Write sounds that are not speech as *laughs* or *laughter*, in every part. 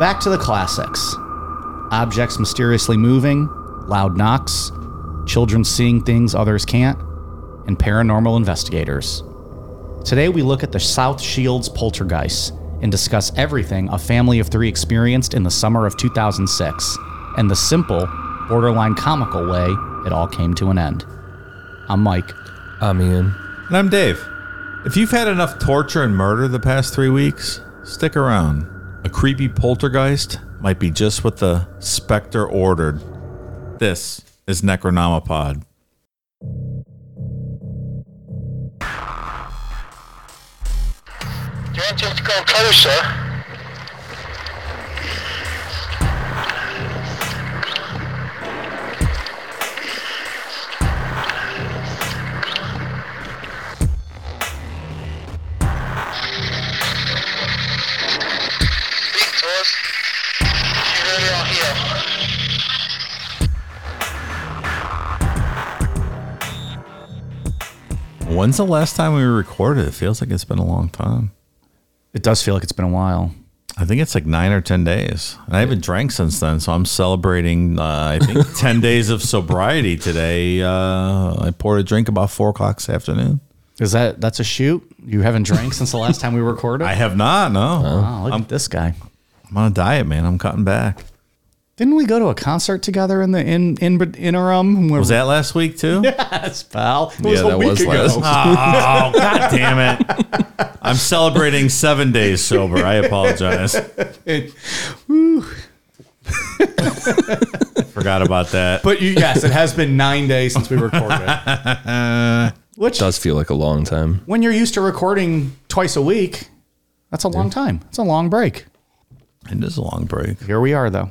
Back to the classics objects mysteriously moving, loud knocks, children seeing things others can't, and paranormal investigators. Today, we look at the South Shields poltergeist and discuss everything a family of three experienced in the summer of 2006 and the simple, borderline comical way it all came to an end. I'm Mike. I'm Ian. And I'm Dave. If you've had enough torture and murder the past three weeks, stick around. A creepy poltergeist might be just what the Spectre ordered. This is Necronomipod. To go closer? When's the last time we recorded? It feels like it's been a long time. It does feel like it's been a while. I think it's like nine or 10 days. And I haven't drank since then. So I'm celebrating, uh, I think, *laughs* 10 days of sobriety today. Uh, I poured a drink about four o'clock this afternoon. Is that that's a shoot? You haven't drank since the last time we recorded? I have not, no. look at this guy. I'm on a diet, man. I'm cutting back. Didn't we go to a concert together in the in, in interim? Where Was that last week too? *laughs* yes, pal? It Yeah, a that week was ago. last- *laughs* Oh, god damn it. I'm celebrating seven days sober. I apologize. Forgot about that. But you, yes, it has been nine days since we recorded. *laughs* Which, Does feel like a long time. when you're used to recording twice a week, that's a long time. It's a long break. It is a long break. Here we are, though.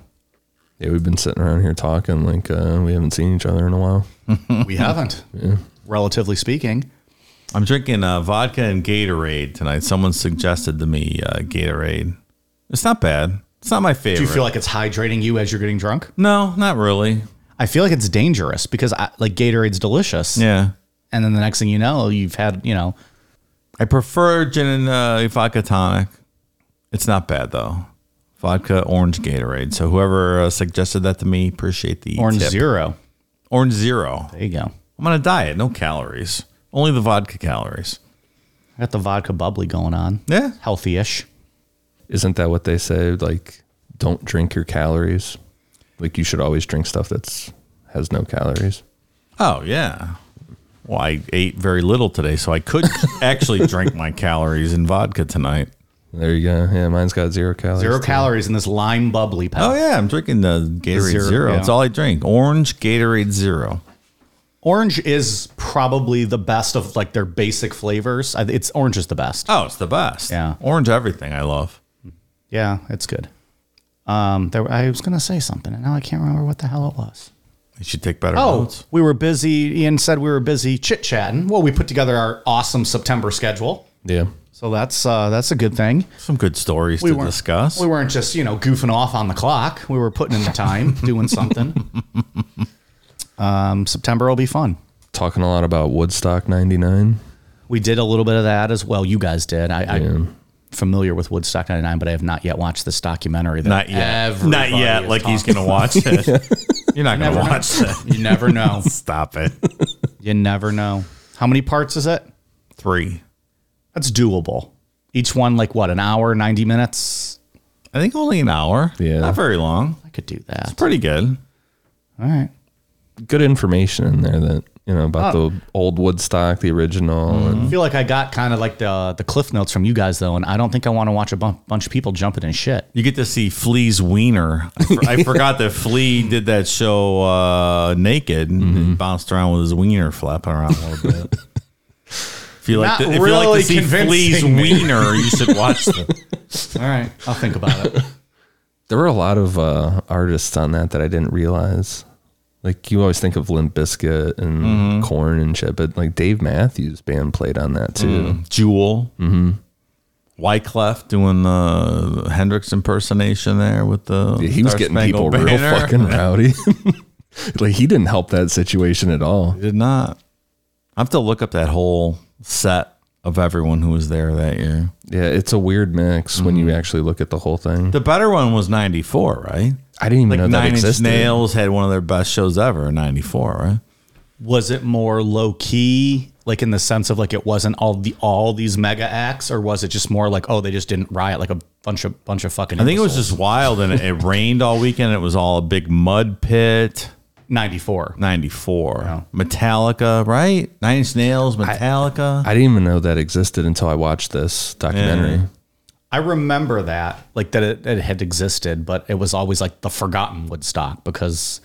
Yeah, we've been sitting around here talking like uh, we haven't seen each other in a while. *laughs* We haven't, relatively speaking. I'm drinking uh, vodka and Gatorade tonight. Someone suggested to me uh, Gatorade. It's not bad. It's not my favorite. Do you feel like it's hydrating you as you're getting drunk? no, not really. I feel like it's dangerous because I, like Gatorade's delicious, Yeah. and then the next thing you know, you've had you know I prefer gin and uh, vodka tonic. It's not bad though. Vodka orange Gatorade. So whoever uh, suggested that to me, appreciate the orange tip. zero. Orange zero. There you go. I'm on a diet, no calories. Only the vodka calories. I got the vodka bubbly going on. Yeah. Healthy-ish. Isn't that what they say? Like, don't drink your calories. Like, you should always drink stuff that's has no calories. Oh yeah. Well, I ate very little today, so I could *laughs* actually drink my calories in vodka tonight. There you go. Yeah, mine's got zero calories. Zero too. calories in this lime bubbly, pal. Oh yeah, I'm drinking the Gatorade Zero. yeah. That's all I drink. Orange Gatorade Zero. Orange is probably the best of like their basic flavors. I- It's orange is the best. Oh, it's the best. Yeah. Orange everything I love. Yeah, it's good. Um, there, I was gonna say something, and now I can't remember what the hell it was. You should take better Oh, notes. we were busy. Ian said we were busy chit chatting. Well, we put together our awesome September schedule, Yeah. So that's uh, that's a good thing. Some good stories We to discuss. We weren't just you know goofing off on the clock. We were putting in the time, *laughs* doing something. Um, September will be fun. Talking a lot about Woodstock 99. We did a little bit of that as well. You guys did. I, Yeah. I'm familiar with Woodstock 99, but I have not yet watched this documentary. That Not yet. Not yet. is Like he's going to watch it. *laughs* You're not going to Never know. watch that. You never know. *laughs* Stop it. you never know. How many parts is it? Three. That's doable. Each one, like what, an hour, 90 minutes? I think only an hour. Yeah. Not very long. I could do that. It's pretty good. All right. Good information in there that, you know, about Oh. the old Woodstock, the original. And I feel like I got kind of like the the cliff notes from you guys though, and I don't think I want to watch a bun- bunch of people jumping in shit. You get to see Flea's wiener. I, for- I *laughs* *laughs* forgot that Flea did that show uh, naked and Mm-hmm. he bounced around with his wiener flapping around a little bit. *laughs* If you like, Not to, if you like really to see Flea's convincing me. wiener, you should watch them. *laughs* All right, I'll think about it. there were a lot of uh, artists on that that I didn't realize. Like you always think of Limp Bizkit and Mm-hmm. Korn and shit, but like Dave Matthews Band played on that too. Jewel. Mm-hmm. Wyclef doing the Hendrix impersonation there with the. Yeah, he was Star getting people Spangled real Banner. fucking *laughs* rowdy. *laughs* like he didn't help that situation at all. He did not. I have to look up that whole set of everyone who was there that year. Yeah, it's a weird mix when you mhm. actually look at the whole thing. The better one was 94, right? I didn't even Like know that Nine Inch existed. Nails had one of their best shows ever in 94, right? Was it more low key, like in the sense of like it wasn't all the all these mega acts, or was it just more like oh they just didn't riot like a bunch of bunch of fucking? I think it was just wild and it, it rained all weekend. It was all a big mud pit. Ninety four. 94. Metallica, right? Nine Inch Nails, Metallica. I didn't even know that existed until I watched this documentary. Yeah. I remember that like that it, it had existed, but it was always like the forgotten Woodstock because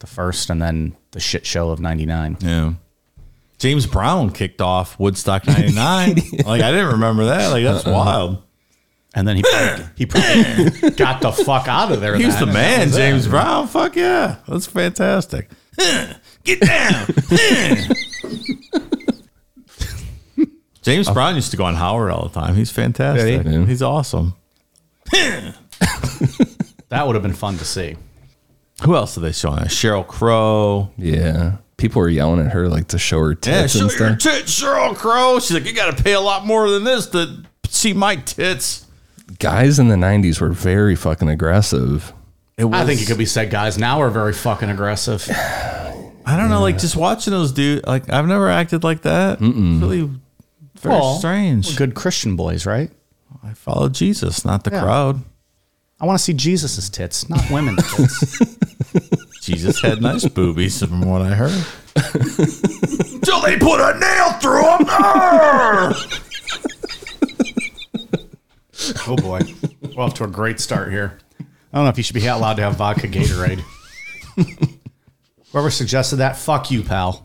the first and then the shit show of ninety nine. yeah. James Brown kicked off Woodstock 99. *laughs* like, I didn't remember that. Like, that's uh-uh. wild. And then he probably, he probably *laughs* got the fuck out of there. He's then, the man, was it. James Brown. Fuck yeah. That's fantastic. *laughs* Get down. *laughs* James oh. Brown used to go on Howard all the time. He's fantastic. Did he? He's awesome. That would have been fun to see. Who else did they show? Sheryl Crow. Yeah. People were yelling at her like to show her tits. Yeah, show and your tits, Sheryl Crow. She's like, you got to pay a lot more than this to see my tits. Guys in the 90s were very fucking aggressive. It was, I think it could be said guys now are very fucking aggressive. *sighs* I don't know, like just watching those dudes. Like I've never acted like that. It's really very Well, strange. Good Christian boys, right? I follow Jesus, not the Yeah. crowd. I want to see Jesus's tits, not women's *laughs* tits. Jesus had nice boobies, from what I heard. *laughs* Till they put a nail through them. *laughs* *laughs* oh boy, we're off to a great start here. I don't know if you should be allowed to have vodka Gatorade. *laughs* Whoever suggested that, fuck you, pal.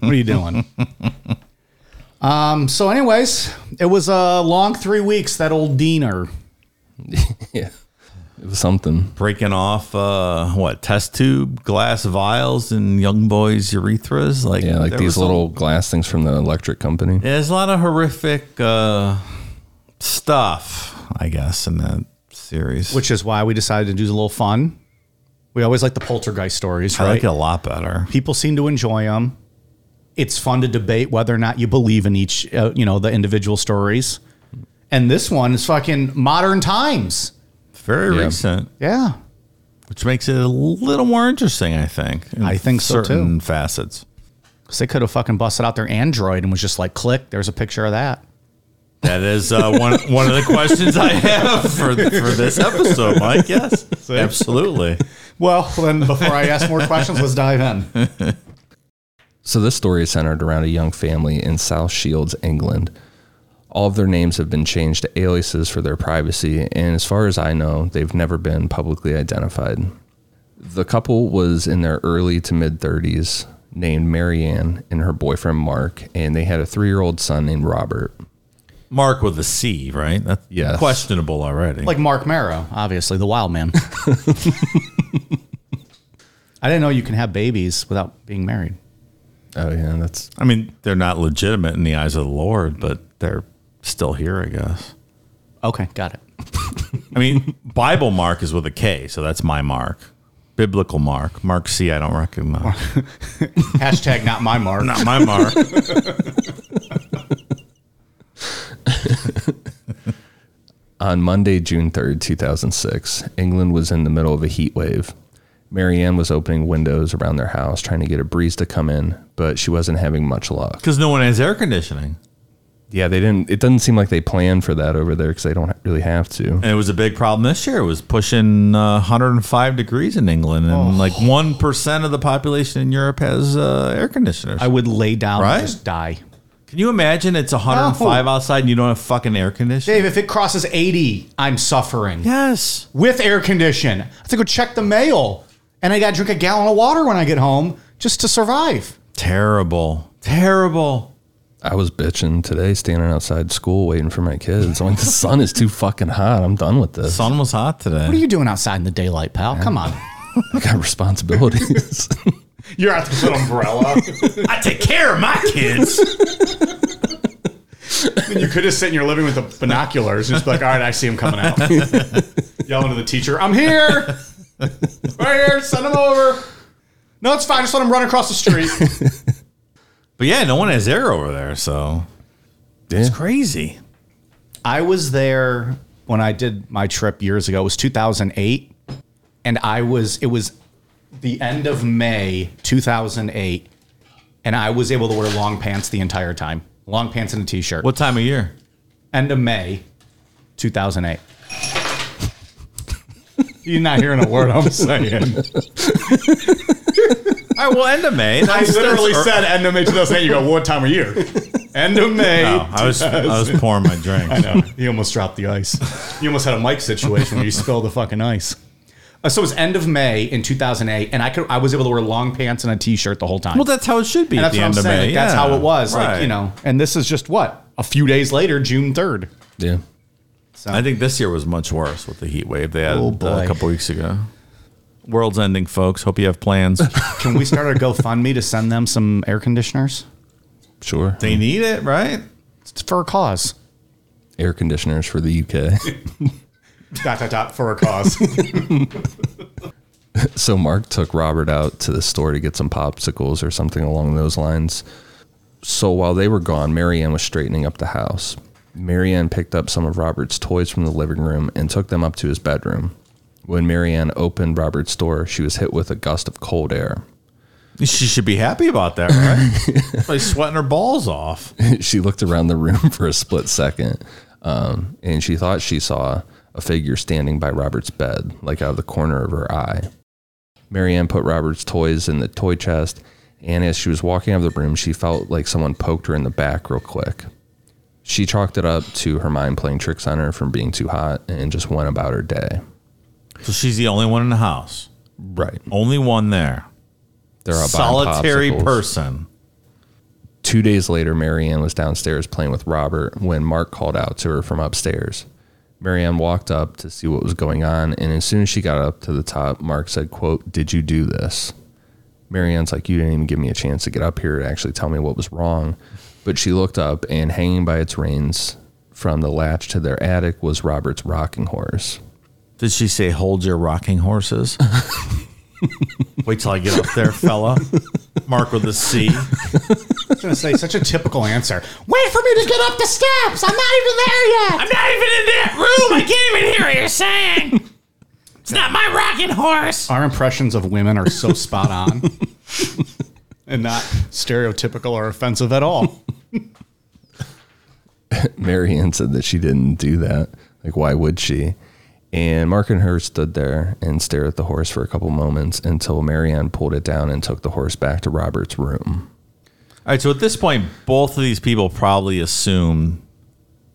what are you doing? Um. So, anyways, it was a long three weeks. That old Diener. *laughs* Yeah. It was something. Breaking off uh, what test tube glass vials and young boys' urethras, like Yeah, like there these was a- little glass things from the electric company. Yeah, there's a lot of horrific uh, stuff, I guess, in that series. which is why we decided to do a little fun. We always like the poltergeist stories, I right? like it a lot better. People seem to enjoy them. It's fun to debate whether or not you believe in each, uh, you know, the individual stories. And this one is fucking modern times. Very Yeah. recent, Yeah. which makes it a little more interesting, I think. in I think so, certain facets. Because they could have fucking busted out their Android and was just like, click, there's a picture of that. That is uh, one one of the questions I have for for this episode, Mike. Yes, absolutely. Well, then before I ask more questions, let's dive in. So this story is centered around a young family in South Shields, England. All of their names have been changed to aliases for their privacy, and as far as I know, they've never been publicly identified. The couple was in their early to mid 30s, named Marianne and her boyfriend Mark, and they had a three year old son named Robert. Mark with a C, right? That's Yes. questionable already. Like Marc Maron, obviously, the wild man. *laughs* I didn't know you can have babies without being married. Oh, yeah, that's I mean, they're not legitimate in the eyes of the Lord, but they're still here, I guess. Okay, got it. *laughs* I mean, Bible Mark is with a K, so that's my mark. Biblical Mark, Mark C. I don't recognize. *laughs* Hashtag not my mark. not my mark. On Monday, June 3rd, 2006, England was in the middle of a heat wave. Marianne was opening windows around their house trying to get a breeze to come in, but she wasn't having much luck. Because no one has air conditioning. Yeah, they didn't. It doesn't seem like they planned for that over there because they don't really have to. And it was a big problem this year. It was pushing uh, 105 degrees in England, and like 1% of the population in Europe has uh, air conditioners. I would lay down Right? and just die. Can you imagine it's 105 outside and you don't have fucking air conditioning? Dave, if it crosses 80, I'm suffering. Yes. With air condition. I have to go check the mail. And I got to drink a gallon of water when I get home just to survive. Terrible. Terrible. I was bitching today, standing outside school waiting for my kids. I'm like, the sun is too fucking hot. I'm done with this. Sun was hot today. What are you doing outside in the daylight, pal? Come on. *laughs* I got responsibilities. *laughs* You're out to put umbrella. *laughs* I take care of my kids. you could just sit in your living with the binoculars and just be like, all right, I see him coming out. *laughs* Yelling to the teacher, I'm here. Right here, send him over. No, it's fine. Just let him run across the street. *laughs* but yeah, no one has air over there, so It's crazy. I was there when I did my trip years ago. It was 2008, and I was it was the end of May 2008, and I was able to wear long pants the entire time, long pants and a t-shirt. What time of year? End of May 2008. You're not hearing a word I'm saying. *laughs* All right, well, end of May. I That's- literally that's- said end of May 2008. You go, what time of year? End of May. No, I was I was pouring my drink. I know. You almost dropped the ice. You almost had a mic situation where you spilled the fucking ice. Uh, so it was end of May in 2008, and I could I was able to wear long pants and a t-shirt the whole time. Well, that's how it should be and that's the what I'm of saying. May. like, that's yeah. how it was. Like Right. you know, and this is just what a few days later, June 3rd. Yeah. So I think this year was much worse with the heat wave they had Oh, uh, boy. a couple weeks ago. World's ending, folks. Hope you have plans. *laughs* can we start a GoFundMe to send them some air conditioners? Sure. they need it, right? It's for a cause. Air conditioners for the UK. *laughs* dot dot dot for a cause. *laughs* so Mark took Robert out to the store to get some popsicles or something along those lines. So while they were gone, Marianne was straightening up the house. Marianne picked up some of Robert's toys from the living room and took them up to his bedroom. When Marianne opened Robert's door, she was hit with a gust of cold air. She should be happy about that, right? *laughs* like sweating her balls off. *laughs* she looked around the room for a split second, um, and she thought she saw a figure standing by Robert's bed, like out of the corner of her eye. Marianne put Robert's toys in the toy chest, and as she was walking out of the room, she felt like someone poked her in the back real quick. She chalked it up to her mind playing tricks on her from being too hot and just went about her day. So she's the only one in the house. Right. Only one there. They're buying Solitary person. Two days later, Marianne was downstairs playing with Robert when Mark called out to her from upstairs. Marianne walked up to see what was going on, and as soon as she got up to the top, Mark said, quote, Did you do this? Marianne's like, You didn't even give me a chance to get up here to actually tell me what was wrong. But she looked up, and hanging by its reins from the latch to their attic was Robert's rocking horse. Did she say, hold your rocking horses? *laughs* Wait till I get up there, fella. Mark with a C. *laughs* I was gonna say such a typical answer. Wait for me to get up the steps. I'm not even there yet. I'm not even in that room. I can't even hear what you're saying. It's not my rocking horse. Our impressions of women are so spot on and not stereotypical or offensive at all. *laughs* Marianne said that she didn't do that. Like, why would she? And Mark and her stood there and stared at the horse for a couple moments until Marianne pulled it down and took the horse back to Robert's room. All right, so at this point, both of these people probably assume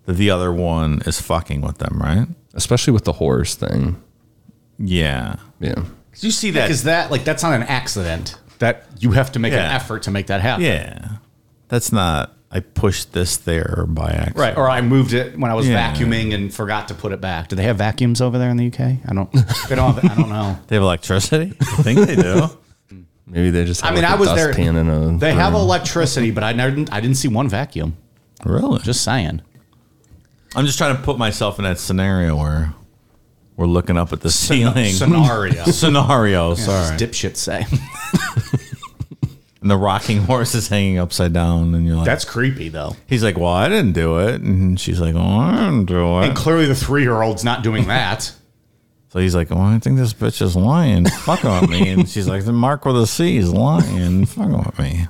that the other one is fucking with them, right? Especially with the horse thing. Yeah. Yeah. 'Cause you see that. Because that, like, that's not an accident. That you have to make an effort to make that happen. yeah. That's not, I pushed this there by accident. Right. Or I moved it when I was Yeah. vacuuming and forgot to put it back. Do they have vacuums over there in the UK? I don't. They don't. Have, I don't know. *laughs* They have electricity? I think they do. *laughs* Maybe they just I mean, like I a was there. dustpan in a They have electricity, but I never. I didn't see one vacuum. really? Just saying. I'm just trying to put myself in that scenario where we're looking up at the ceiling. Scenario. *laughs* scenario, Sorry. sorry. Dipshits say. And the rocking *laughs* horse is hanging upside down, and you're like, That's creepy, though. he's like, well, I didn't do it. And she's like, oh, I didn't do it. And it. clearly, the three-year-old's not doing that. *laughs* So he's like, well, I think this bitch is lying. Fuck on me. And she's like, the Mark with a C is lying. Fuck on me.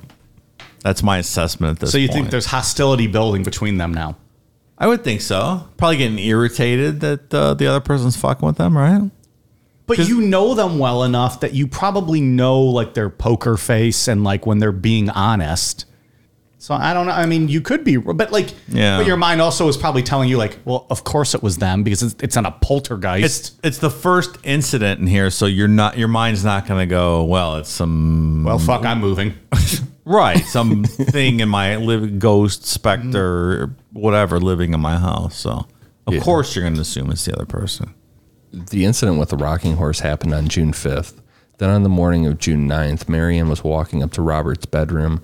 That's my assessment at this so you point. think there's hostility building between them now? I would think so. Probably getting irritated that uh, the other person's fucking with them, right? But you know them well enough that you probably know like their poker face and like when they're being honest. So I don't know. I mean, you could be, but like, Yeah. But your mind also is probably telling you like, well, of course it was them because it's, it's not a poltergeist. It's it's the first incident in here, so you're not your mind's not gonna go. Well, it's some well, fuck, I'm moving. *laughs* right some thing in my living ghost specter whatever living in my house. So of Yeah. course you're gonna assume it's the other person. The incident with the rocking horse happened on June 5th. Then on the morning of June 9th, Marianne was walking up to Robert's bedroom.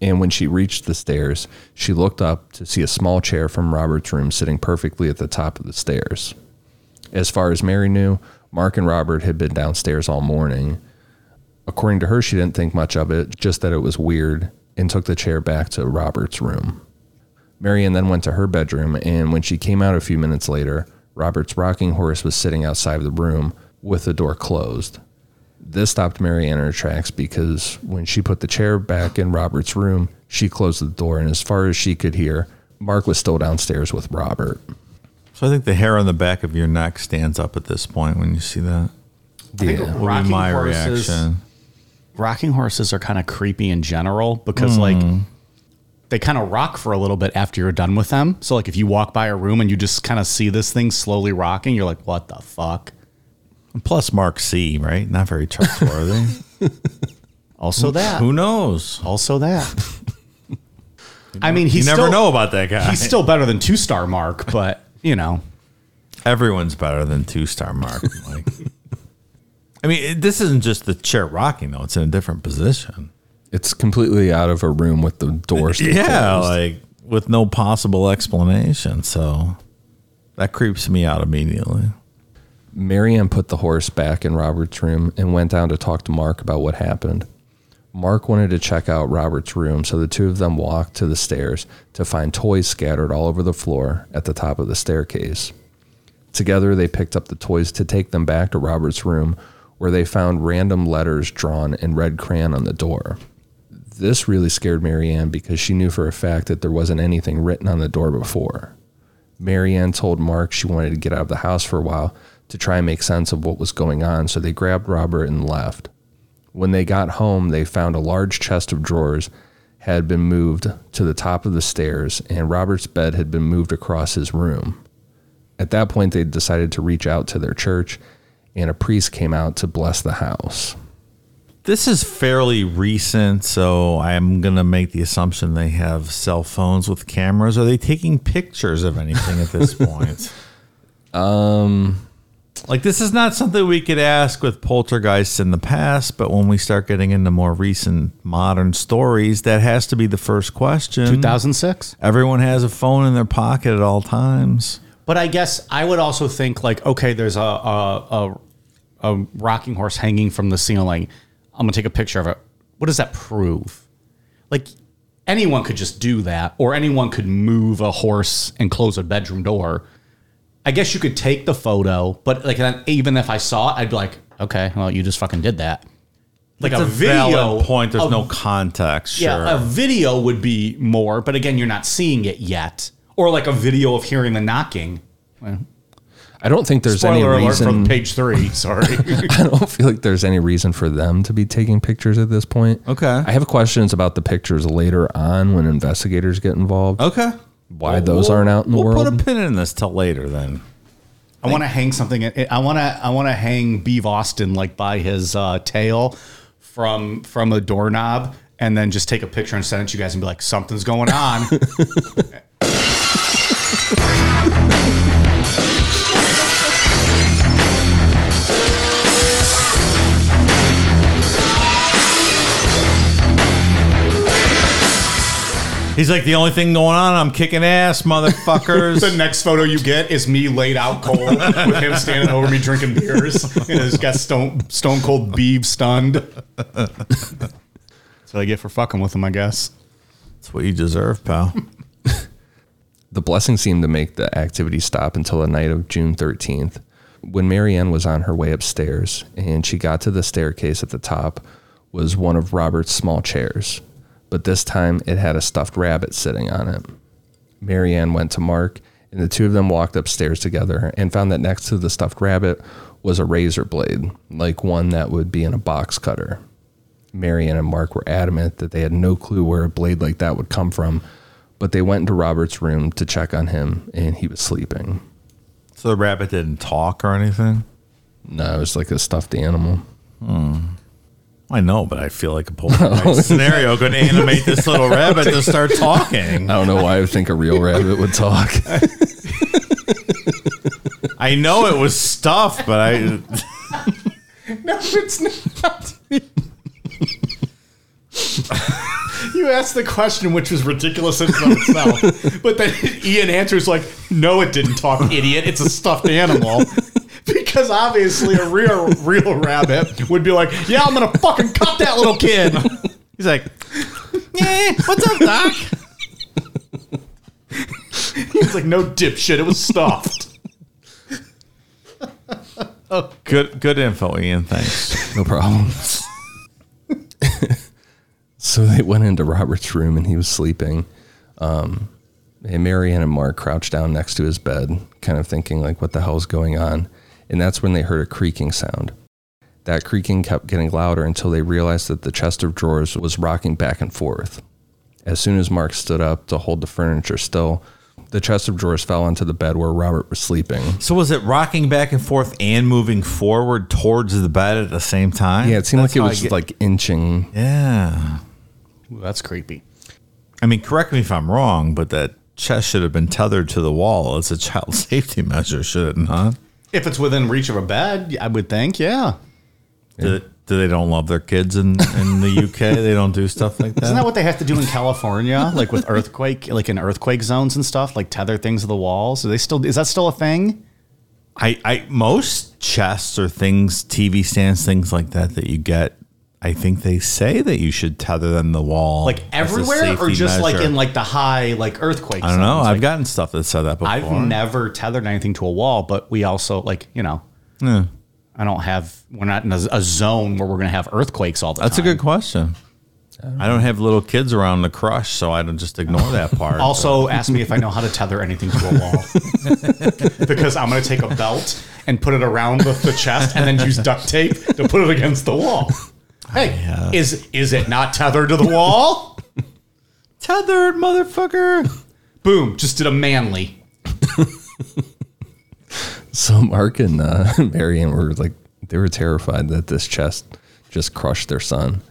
And when she reached the stairs, she looked up to see a small chair from Robert's room sitting perfectly at the top of the stairs. As far as Mary knew, Mark and Robert had been downstairs all morning. According to her, she didn't think much of it, just that it was weird, and took the chair back to Robert's room. Marianne then went to her bedroom, and when she came out a few minutes later, Robert's rocking horse was sitting outside of the room with the door closed. This stopped Marianne in her tracks because when she put the chair back in Robert's room, she closed the door, and as far as she could hear, Mark was still downstairs with Robert. So I think the hair on the back of your neck stands up at this point when you see that. Yeah. Will be Rocking my horses- reaction. rocking horses are kind of creepy in general because like hmm. They kind of rock for a little bit after you're done with them. So like if you walk by a room and you just kind of see this thing slowly rocking, you're like, what the fuck? Plus Mark C, right? Not very trustworthy. *laughs* Also that. Who knows? Also that. *laughs* I mean, You he's never still, know about that guy. He's still better than two star Mark, but you know, Everyone's better than two star Mark. Mike. *laughs* I mean, it- this isn't just the chair rocking though; it's in a different position. It's completely out of a room with the door still Yeah, closed. like with no possible explanation. So that creeps me out immediately. Marianne put the horse back in Robert's room and went down to talk to Mark about what happened. Mark wanted to check out Robert's room, so the two of them walked to the stairs to find toys scattered all over the floor at the top of the staircase. Together, they picked up the toys to take them back to Robert's room, where they found random letters drawn in red crayon on the door. This really scared Marianne because she knew for a fact that there wasn't anything written on the door before. Marianne told Mark she wanted to get out of the house for a while to try and make sense of what was going on, so they grabbed Robert and left. When they got home, they found a large chest of drawers had been moved to the top of the stairs, and Robert's bed had been moved across his room. At that point, they decided to reach out to their church, and a priest came out to bless the house. This is fairly recent, so I'm gonna make the assumption they have cell phones with cameras. Are they taking pictures of anything at this point? *laughs* um, like this is not something we could ask with poltergeists in the past, but when we start getting into more recent modern stories, that has to be the first question. 2006. Everyone has a phone in their pocket at all times. But I guess I would also think like, okay, there's a a, a, a rocking horse hanging from the ceiling. I'm gonna take a picture of it. What does that prove? Like anyone could just do that, or anyone could move a horse and close a bedroom door. I guess you could take the photo, but like then even if I saw it, I'd be like, okay, well, you just fucking did that. Like a, a video point. There's a- no context. Sure. yeah, a video would be more, but again, you're not seeing it yet. Or like a video of hearing the knocking. Well, I don't think there's any Spoiler alert reason. from page three. *laughs* Sorry. *laughs* I don't feel like there's any reason for them to be taking pictures at this point. Okay. I have questions about the pictures later on when investigators get involved. okay. Why those aren't out in the world. we'll world? put a pin in this till later then. I want to hang something. I want to. I want to hang Beeve Austin like by his uh, tail from from a doorknob, and then just take a picture and send it to you guys and be like, something's going on. *laughs* He's like the only thing going on. I'm kicking ass, motherfuckers. *laughs* the next photo you get is me laid out cold with him standing over me drinking beers, and he's got stone stone cold Beeve stunned. That's what I get for fucking with him, I guess. That's what you deserve, pal. The blessing seemed to make the activity stop until the night of June 13th, when Marianne was on her way upstairs and she got to the staircase at the top was one of Robert's small chairs, but this time it had a stuffed rabbit sitting on it. Marianne went to Mark and the two of them walked upstairs together and found that next to the stuffed rabbit was a razor blade, like one that would be in a box cutter. Marianne and Mark were adamant that they had no clue where a blade like that would come from, but they went into Robert's room to check on him and he was sleeping. So the rabbit didn't talk or anything. No, it was like a stuffed animal. Hmm. I know, but I feel like a poltergeist *laughs* oh. scenario could animate this little *laughs* rabbit to start talking. I don't know why I would think a real rabbit would talk. *laughs* I know it was stuff, but I No, it's not. you asked the question, which was ridiculous in and of itself, but then Ian answers like, "No, it didn't talk, idiot. It's a stuffed animal." Because obviously, a real real rabbit would be like, "Yeah, I'm gonna fucking cut that little kid." he's like, "Yeah, what's up, Doc?" It's like no dipshit. It was stuffed. Good good info, Ian. Thanks. No problem. *laughs* so they went into Robert's room and he was sleeping. Um, and Marianne and Mark crouched down next to his bed, kind of thinking like, "What the hell's going on?" And that's when they heard a creaking sound. That creaking kept getting louder until they realized that the chest of drawers was rocking back and forth. As soon as Mark stood up to hold the furniture still, the chest of drawers fell onto the bed where Robert was sleeping. So was it rocking back and forth and moving forward towards the bed at the same time? Yeah, it seemed That's like it was get- like inching. Yeah. Ooh, that's creepy. I mean, correct me if I'm wrong, but that chest should have been tethered to the wall as a child *laughs* safety measure, should it not? If it's within reach of a bed, I would think, yeah. Do, do they don't love their kids in, in the UK? they don't do stuff like that? Isn't that what they have to do in California, like with earthquake, like in earthquake zones and stuff, like tether things to the walls? Are they still? Is that still a thing? I, I most chests or things, TV stands, things like that that you get. I think they say that you should tether them to the wall, Like everywhere, or just like in like the high like earthquake? I don't know. I've Like, gotten stuff that said that before. I've never tethered anything to a wall, but we also like you know, Yeah. I don't have. We're not in a, a zone where we're gonna have earthquakes all the time. That's a good question. I don't have little kids around to crush, so I don't just ignore that *laughs* part. Also, ask me if I know how to tether anything to a wall. *laughs* because I'm going to take a belt and put it around the, the chest and then use duct tape to put it against the wall. Hey, is is it not tethered to the wall? *laughs* tethered, motherfucker. Boom, just did a manly. So Mark and uh, *laughs* Marianne were like, they were terrified that this chest just crushed their son.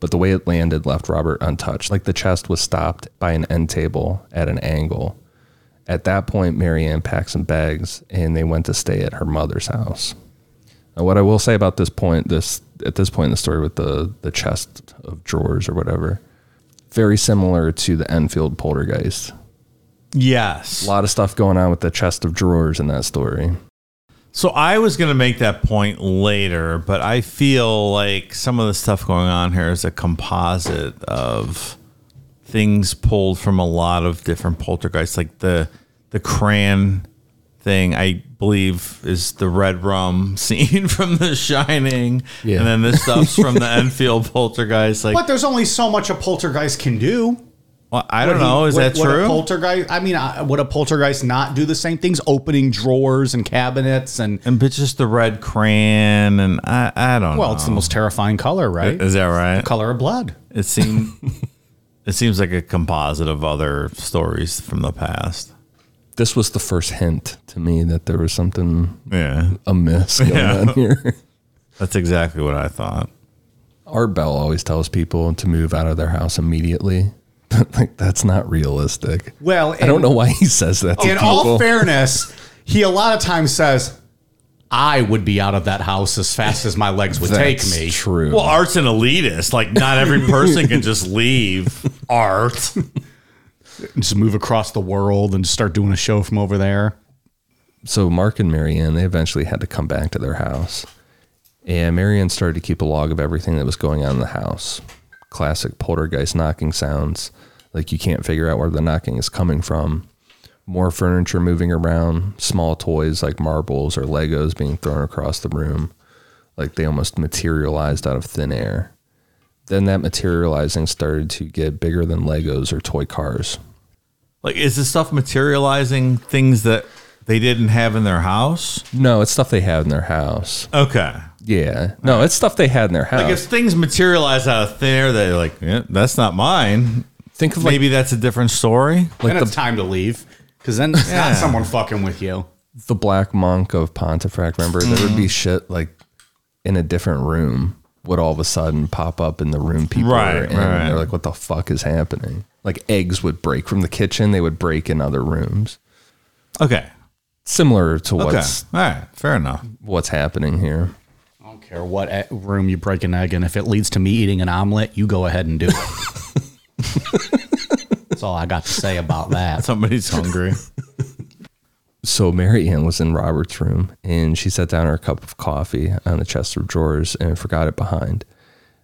But the way it landed left Robert untouched. Like the chest was stopped by an end table at an angle. At that point, Marianne packed some bags and they went to stay at her mother's house. Now, what I will say about this point, this at this point in the story with the the chest of drawers or whatever, very similar to the Enfield poltergeist. Yes. A lot of stuff going on with the chest of drawers in that story. So I was going to make that point later, but I feel like some of the stuff going on here is a composite of things pulled from a lot of different poltergeists, like the the crayon thing. I believe is the red rum *laughs* scene from The Shining, Yeah. and then this stuff's from the *laughs* Enfield poltergeist. Like, But there's only so much a poltergeist can do. well, I don't Would he- know. Is would- that would true? A poltergeist. I mean, uh, would a poltergeist not do the same things? Opening drawers and cabinets and and but just the red crayon, and I I don't know. well, it's the most terrifying color, right? Is that right? color of blood. It seems *laughs* it seems like a composite of other stories from the past. This was the first hint to me that there was something Yeah, amiss *laughs* going Yeah. on here. that's exactly what I thought. Art Bell always tells people to move out of their house immediately. *laughs* Like that's not realistic. Well, I don't know why he says that to In people. all fairness, he a lot of times says, "I would be out of that house as fast as my legs would take That's me." True. Well, art's an elitist. Like not every person can just *laughs* leave art. Just move across the world and start doing a show from over there. so Mark and Marianne, they eventually had to come back to their house. And Marianne started to keep a log of everything that was going on in the house. Classic poltergeist knocking sounds. Like you can't figure out where the knocking is coming from. More furniture moving around, small toys like marbles or Legos being thrown across the room. Like they almost materialized out of thin air. Then that materializing started to get bigger than Legos or toy cars. Like, is this stuff materializing things that they didn't have in their house? No, it's stuff they had in their house. Okay. Yeah. No, it's stuff they had in their house. Like if things materialize out of thin air, they're like, yeah, that's not mine. Think of like Maybe that's a different story. like and the, it's time to leave because then it's Yeah. not someone fucking with you. the Black Monk of Pontefract. Remember, there would be mm. shit like in a different room would all of a sudden pop up in the room people Right, were in. right. And they're like, what the fuck is happening? Like eggs would break from the kitchen. They would break in other rooms. Okay. Similar to Okay. what's All right. Fair enough. what's happening here. I don't care what e- room you break an egg in. If it leads to me eating an omelet, you go ahead and do it. *laughs* That's all I got to say about that. Somebody's hungry. So Mary Ann was in Robert's room and she set down her cup of coffee on the chest of drawers and forgot it behind.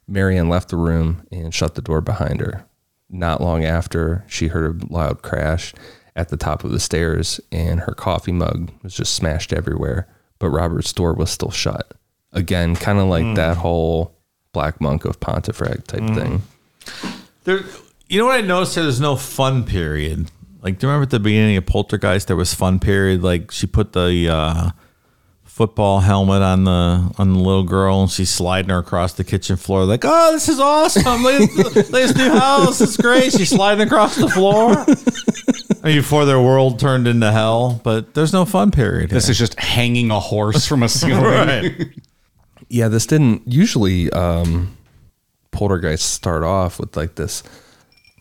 Mary Ann left the room and shut the door behind her. Not long after, she heard a loud crash at the top of the stairs, and her coffee mug was just smashed everywhere. But Robert's door was still shut. Again, kind of like that whole Black Monk of Pontefract type thing. There, you know what I noticed? Here? There's no fun period. Like, do you remember at the beginning of Poltergeist there was fun period? Like she put the uh, football helmet on the on the little girl and she's sliding her across the kitchen floor. Like, oh, this is awesome! Look at this, this new house. It's great. She's sliding across the floor. I mean, before their world turned into hell, but there's no fun period. This here. is just hanging a horse from a *laughs* ceiling. right. Yeah, this didn't usually um poltergeists start off with like this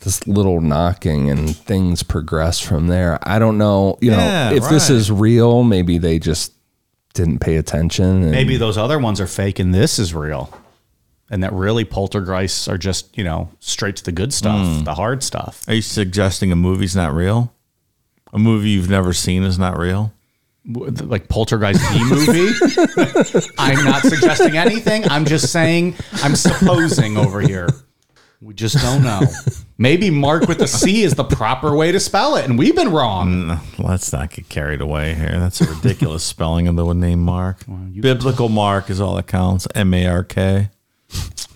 this little knocking and things progress from there. I don't know, you Yeah, know, if this is real, maybe they just didn't pay attention. and- Maybe those other ones are fake and this is real. And that really poltergeists are just, you know, straight to the good stuff, hmm. the hard stuff. Are you suggesting a movie's not real? A movie you've never seen is not real? Like poltergeist the *laughs* movie. I'm not suggesting anything. I'm just saying, I'm supposing over here. We just don't know. Maybe Mark with the C is the proper way to spell it, and we've been wrong. Mm, let's not get carried away here. That's a ridiculous spelling of the name Mark. Biblical Mark is all that counts. M A R K.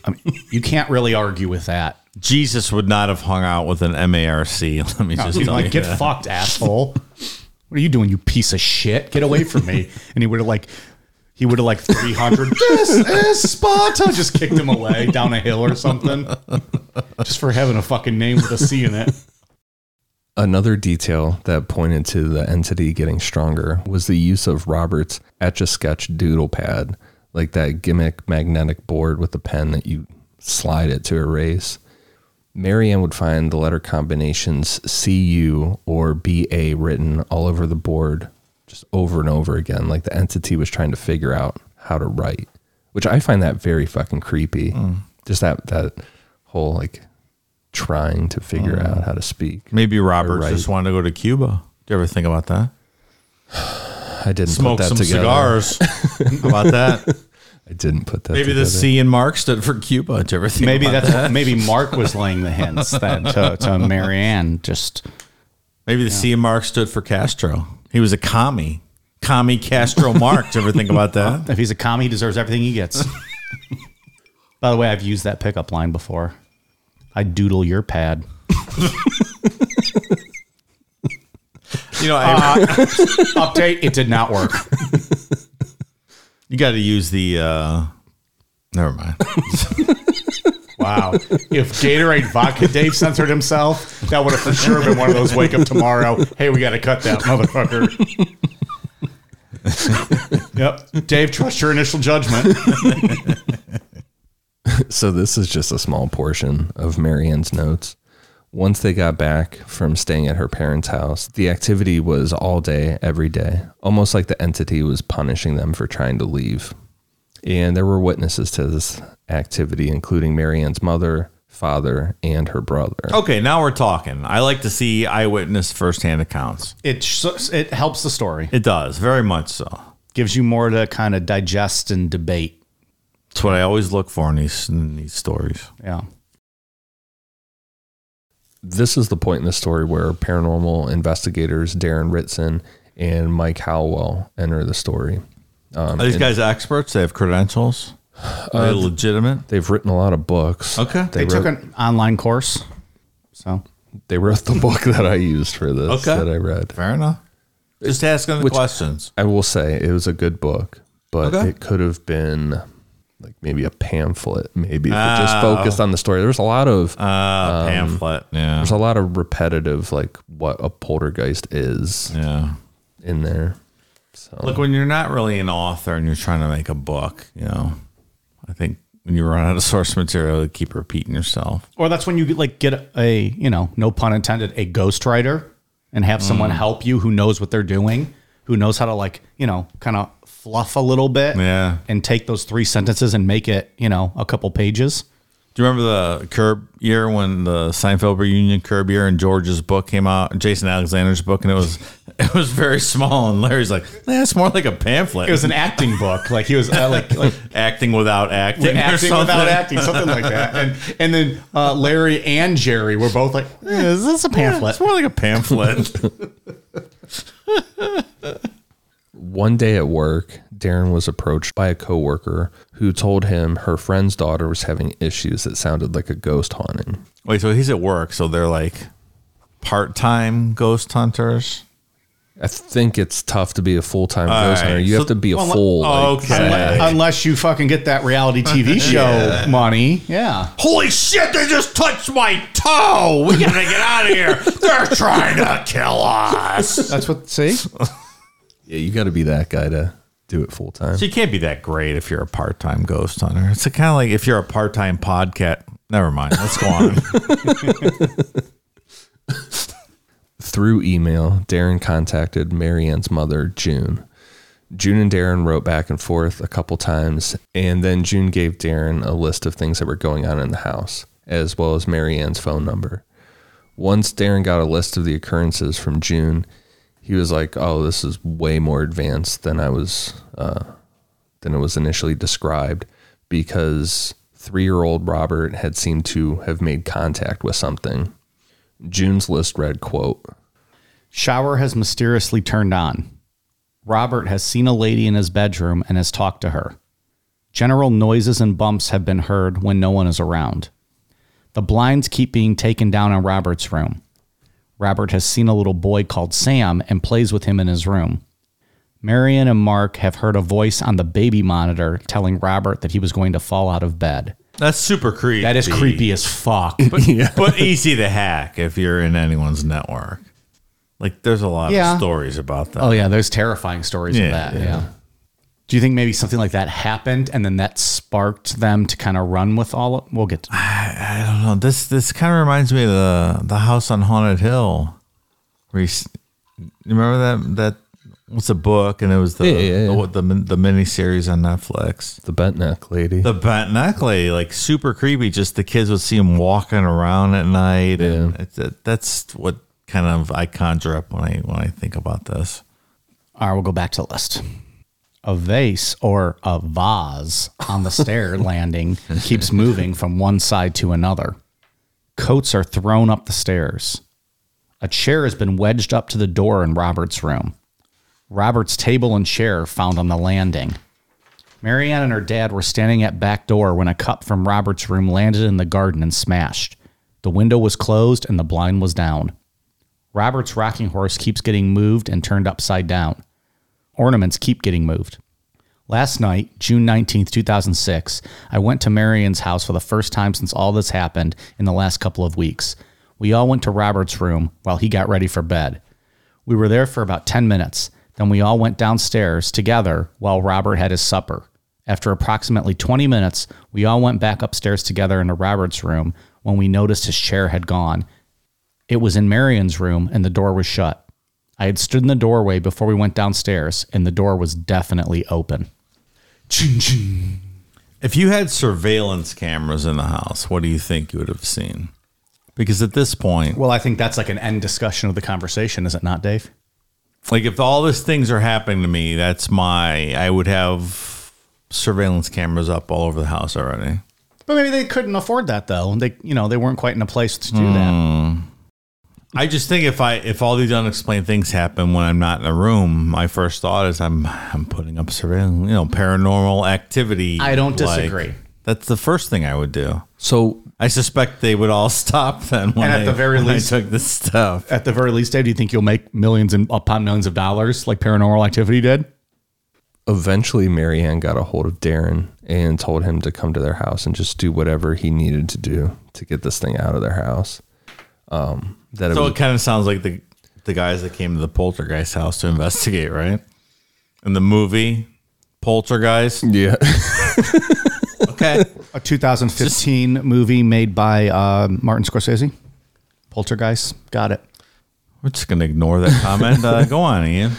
I mean, you can't really argue with that. Jesus would not have hung out with an M A R C. *laughs* Let me just He's tell like, you. get that. fucked, asshole. What are you doing, you piece of shit? Get away from me. And he would have like, he would have like 300, *laughs* this is Sparta, just kicked him away down a hill or something. Just for having a fucking name with a C in it. Another detail that pointed to the entity getting stronger was the use of Robert's etch a sketch doodle pad, like that gimmick magnetic board with a pen that you slide it to erase. Marianne would find the letter combinations CU or BA written all over the board just over and over again, like the entity was trying to figure out how to write, which I find that very fucking creepy. Mm. Just that, that whole like trying to figure mm. out how to speak. Maybe Robert just wanted to go to Cuba. Do you ever think about that? *sighs* I didn't Smoke put that some together. cigars. How *laughs* about that? I didn't put that. Maybe the. C in Mark stood for Cuba. Did you ever think Maybe about that's that? maybe Mark was laying the hints then to, to Marianne. Just Maybe the C in Mark stood for Castro. He was a commie. Commie Castro Mark. Did you ever think about that? *laughs* if he's a commie, he deserves everything he gets. *laughs* By the way, I've used that pickup line before. I doodle your pad. *laughs* You know, I, Update, it did not work. you got to use the. uh Never mind. Wow. If Gatorade Vodka Dave censored himself, that would have for sure been one of those wake up tomorrow. Hey, we got to cut that motherfucker. *laughs* yep. Dave, trust your initial judgment. *laughs* So this is just a small portion of Marianne's notes. Once they got back from staying at her parents' house, the activity was all day, every day, almost like the entity was punishing them for trying to leave. And there were witnesses to this activity, including Marianne's mother, father, and her brother. Okay, now we're talking. I like to see eyewitness firsthand accounts. It, sh- it helps the story, It does, very much so. gives you more to kind of digest and debate. That's what I always look for in these in these stories. Yeah. This is the point in the story where paranormal investigators Darren Ritson and Mike Hallowell enter the story. Um, Are these and guys experts? They have credentials. Are they legitimate? they've written a lot of books. Okay. They, They took wrote- an online course. So They wrote the book that I used for this Okay. that I read. Fair enough. Just asking the Which- questions. I will say it was a good book, but Okay. it could have been like maybe a pamphlet, maybe if it just Oh. focused on the story. There was a lot of Uh, pamphlet. Yeah. there's a lot of repetitive like what a poltergeist is Yeah. in there. So Look, when you're not really an author and you're trying to make a book, you know, I think when you run out of source material, you keep repeating yourself. Or that's when you like get a, you know, no pun intended, a ghostwriter and have someone Mm. help you who knows what they're doing, who knows how to like, you know, kind of fluff a little bit Yeah. and take those three sentences and make it, you know, a couple pages. Do you remember the Curb year when the Seinfeld reunion Curb year and George's book came out, Jason Alexander's book, and it was *laughs* it was very small, and Larry's like, eh, it's more like a pamphlet. It was an acting book. Like he was uh, like, like *laughs* acting without acting, or acting something. without acting, something like that. And and then uh, Larry and Jerry were both like, eh, "Is this a pamphlet?" It's more like a pamphlet. *laughs* One day at work, Darren was approached by a coworker who told him her friend's daughter was having issues that sounded like a ghost haunting. Wait, so he's at work, so they're like part time ghost hunters. I think it's tough to be a full time All ghost hunter. You so- have to be a well, full. Oh, like, okay. fanatic. Unless you fucking get that reality TV *laughs* show money, yeah. Holy shit! They just touched my toe. We gotta get out of here. They're trying to kill us. That's what. See, *laughs* Yeah, you got to be that guy to do it full time. So you can't be that great if you're a part time ghost hunter. It's kind of like if you're a part time podcast. Never mind. Let's go on. *laughs* Through email, Darren contacted Marianne's mother, June. June and Darren wrote back and forth a couple times, and then June gave Darren a list of things that were going on in the house, as well as Marianne's phone number. Once Darren got a list of the occurrences from June, he was like, "Oh, this is way more advanced than I was uh, than it was initially described," because three-year-old Robert had seemed to have made contact with something. June's list read, "quote." shower has mysteriously turned on. Robert has seen a lady in his bedroom and has talked to her. General noises and bumps have been heard when no one is around. The blinds keep being taken down in Robert's room. Robert has seen a little boy called Sam and plays with him in his room. Marianne and Mark have heard a voice on the baby monitor telling Robert that he was going to fall out of bed. That's super creepy. That is creepy as fuck. but, *laughs* but easy to hack if you're in anyone's network. Like, there's a lot Yeah. of stories about that. Oh yeah, there's terrifying stories Yeah, of that. yeah. Yeah. Do you think maybe something like that happened and then that sparked them to kind of run with all? Of, we'll get to I don't know. This this kind of reminds me of the the house on Haunted Hill. Where you, you remember that that what's a book and it was the Yeah, yeah, yeah. the the, the mini series on Netflix. The bent neck lady. The bent neck lady, like super creepy. Just the kids would see him walking around at night, and Yeah. it's, it, that's what kind of I conjure up when I when I think about this. All right, we'll go back to the list. A vase or a vase on the stair *laughs* landing keeps moving from one side to another. Coats are thrown up the stairs. A chair has been wedged up to the door in Robert's room. Robert's table and chair found on the landing. Marianne and her dad were standing at back door when a cup from Robert's room landed in the garden and smashed. The window was closed and the blind was down. Robert's rocking horse keeps getting moved and turned upside down. Ornaments keep getting moved. Last night, June 19th, 2006, I went to Marianne's house for the first time since all this happened in the last couple of weeks. We all went to Robert's room while he got ready for bed. We were there for about 10 minutes. Then we all went downstairs together while Robert had his supper. After approximately 20 minutes, we all went back upstairs together into Robert's room when we noticed his chair had gone. It was in Marianne's room and the door was shut. I had stood in the doorway before we went downstairs and the door was definitely open. If you had surveillance cameras in the house, what do you think you would have seen? Because at this point, Well, I think that's like an end discussion of the conversation, is it not, Dave? like if all these things are happening to me, that's my I would have surveillance cameras up all over the house already. But maybe they couldn't afford that though. They, you know, they weren't quite in a place to do that. Hmm. I just think if I if all these unexplained things happen when I'm not in the room, my first thought is I'm I'm putting up surveillance, you know, paranormal activity. I don't like- disagree. that's the first thing I would do. so I suspect they would all *laughs* stop then when, And at I, the very when least- I took this stuff. At the very least, Dave, do you think you'll make millions and upon millions of dollars like Paranormal Activity did? eventually, Marianne got a hold of Darren and told him to come to their house and just do whatever he needed to do to get this thing out of their house. Um, that it So was, it kind of sounds like the the guys that came to the poltergeist house to investigate, right? In the movie Poltergeist. yeah. *laughs* Okay. A 2015 movie made by uh, Martin Scorsese. Poltergeist. Got it. We're just gonna ignore that comment. Uh, go on, Ian.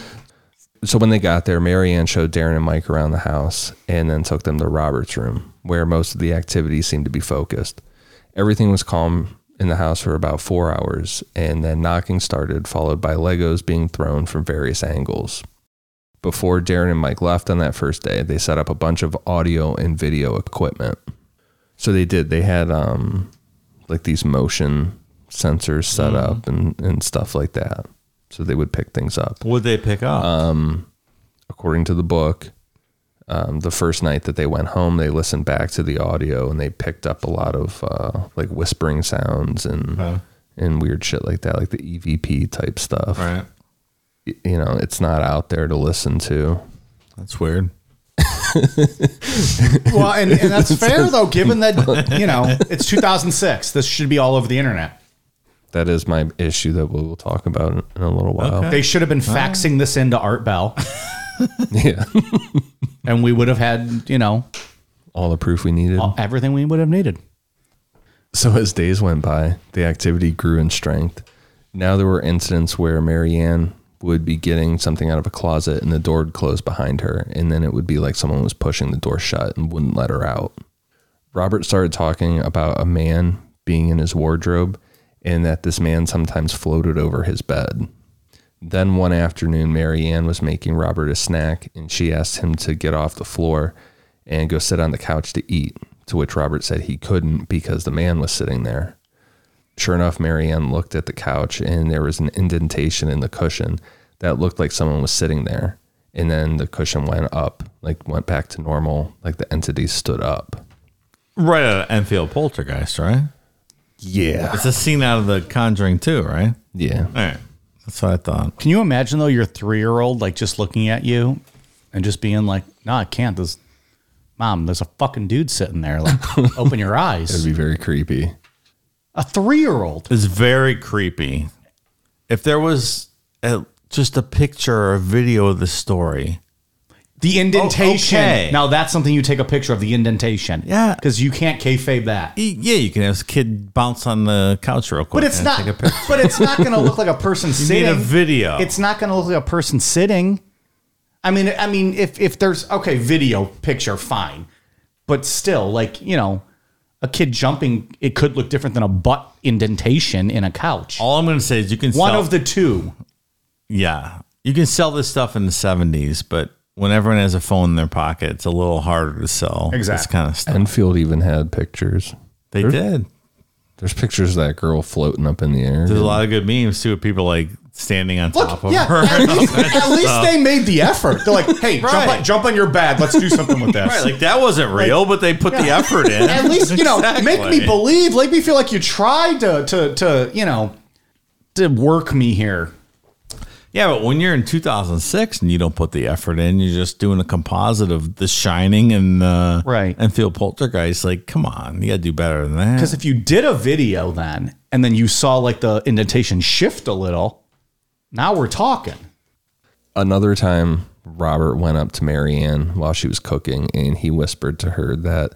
So when they got there, Marianne showed Darren and Mike around the house and then took them to Robert's room, where most of the activity seemed to be focused. Everything was calm in the house for about four hours, and then knocking started, followed by Legos being thrown from various angles. Before Darren and Mike left on that first day, they set up a bunch of audio and video equipment. So they did. They had um, like these motion sensors set up and, and stuff like that. So they would pick things up Would they pick up? Um, according to the book, um, the first night that they went home, they listened back to the audio and they picked up a lot of uh, like whispering sounds and Okay. and weird shit like that, like the EVP type stuff. right. You know, it's not out there to listen to. That's weird. *laughs* Well, and, and that's *laughs* fair though, given that you know it's 2006. This should be all over the internet. That is my issue that we will talk about in, in a little while. Okay. They should have been faxing this into Art Bell, *laughs* *laughs* Yeah, *laughs* and we would have had you know all the proof we needed. everything we would have needed. So as days went by, the activity grew in strength. Now there were incidents where Marianne would be getting something out of a closet and the door would close behind her, and then it would be like someone was pushing the door shut and wouldn't let her out. Robert started talking about a man being in his wardrobe and that this man sometimes floated over his bed. Then one afternoon, Marianne was making Robert a snack and she asked him to get off the floor and go sit on the couch to eat, to which Robert said he couldn't because the man was sitting there. Sure enough, Marianne looked at the couch and there was an indentation in the cushion that looked like someone was sitting there. And then the cushion went up, like went back to normal, like the entity stood up. Right out of Enfield Poltergeist, right? Yeah. It's a scene out of The Conjuring too, right? Yeah. All right. That's what I thought. Can you imagine though your three year old like just looking at you and just being like, "No, I can't." This, mom, there's a fucking dude sitting there. Like, *laughs* open your eyes. It'd be very creepy. A three year old. It's very creepy. If there was a, just a picture or a video of the story, The oh, indentation. okay. Now that's something you take a picture of the indentation. Yeah. because you can't kayfabe that. yeah, you can have this kid bounce on the couch real quick. *laughs* But it's not. A. But it's not going to look like a *laughs* person You sitting. need a video. It's not going to look like a person sitting. I mean, I mean, if if there's okay, video picture, fine, but still, like you know, a kid jumping, it could look different than a butt indentation in a couch. All I'm going to say is you can One sell, of the two. yeah, you can sell this stuff in the 70s, but when everyone has a phone in their pocket, it's a little harder to sell this Exactly. kind of stuff. Enfield even had pictures. they did. There's pictures of that girl floating up in the air. There's a lot of good memes too of people like standing on top of yeah, her. at least, *laughs* at least they made the effort. They're like, hey, jump, on, jump on your bed. Let's do something with this. Right, like that wasn't real, but they put the effort in. at least you know make me believe make me feel like you tried to to to you know to work me here Yeah, but when you're in 2006 and you don't put the effort in, you're just doing a composite of The Shining and uh, Right. and Enfield Poltergeist. Like, come on, you got to do better than that. because if you did a video then and then you saw like the indentation shift a little now we're talking Another time, Robert went up to Marianne while she was cooking and he whispered to her that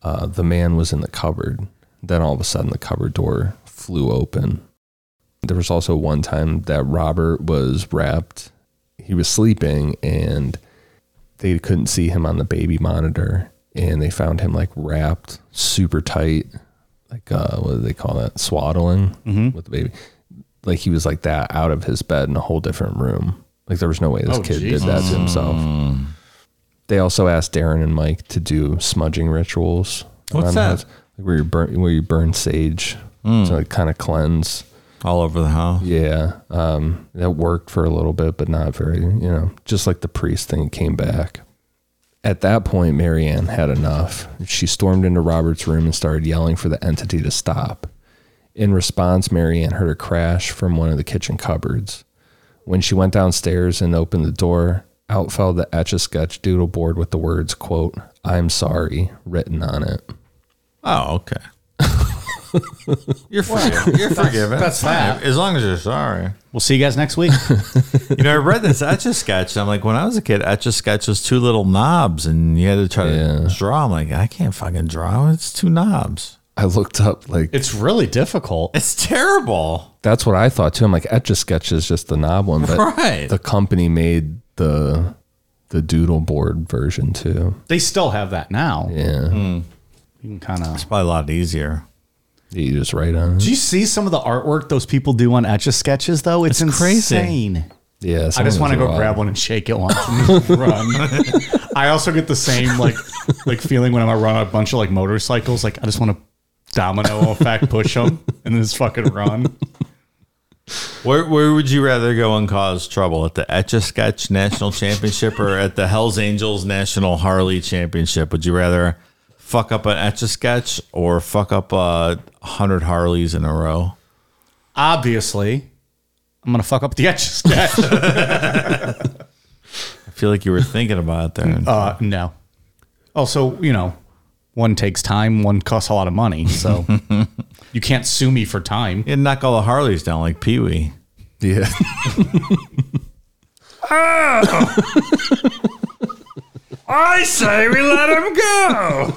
uh, the man was in the cupboard. Then all of a sudden, the cupboard door flew open. There was also one time that Robert was wrapped, he was sleeping, and they couldn't see him on the baby monitor. And they found him like wrapped super tight, like uh, what do they call that? Swaddling mm-hmm. with the baby. Like he was like that out of his bed in a whole different room. Like there was no way this Oh, kid Jesus. did that to himself. Mm. They also asked Darren and Mike to do smudging rituals. What's that? house, like where you burn where you burn sage mm. to like kind of cleanse. All over the house. Yeah, um, that worked for a little bit, but not very. You know, just like the priest thing came back. At that point, Marianne had enough. She stormed into Robert's room and started yelling for the entity to stop. In response, Marianne heard a crash from one of the kitchen cupboards. When she went downstairs and opened the door, out fell the etch a sketch doodle board with the words, quote, I'm sorry, written on it. Oh, okay. You're forgiven. You're forgiven. that's Fine. As long as you're sorry. we'll see you guys next week *laughs* You know, I read this Etch a Sketch. I'm like, when I was a kid, Etch a Sketch was two little knobs, and you had to try Yeah. to draw. I'm like, I can't fucking draw. It's two knobs. I looked up like it's really difficult It's terrible. That's what I thought too. I'm like, Etch a Sketch is just the knob one, but Right. the company made the the doodle board version too. They still have that now. Yeah, hmm. You can kind of. It's probably a lot easier. You just write on Do you see some of the artwork those people do on etch a sketches though? It's, It's crazy. insane. Yeah, I just want to go grab one and shake it once and *laughs* run. *laughs* I also get the same like like feeling when I'm around a bunch of like motorcycles. Like I just want to domino effect push them and then just fucking run. Where where would you rather go and cause trouble at the Etch a Sketch National Championship or at the Hell's Angels National Harley Championship? Would you rather fuck up an Etch a Sketch or fuck up a hundred Harleys in a row? Obviously, I'm gonna fuck up the etch sketch. *laughs* I feel like you were thinking about it there. *laughs* Uh, no. Also, you know, one takes time, one costs a lot of money, so *laughs* you can't sue me for time. You'd knock all the Harleys down like Pee Wee. Yeah. I say we let him go.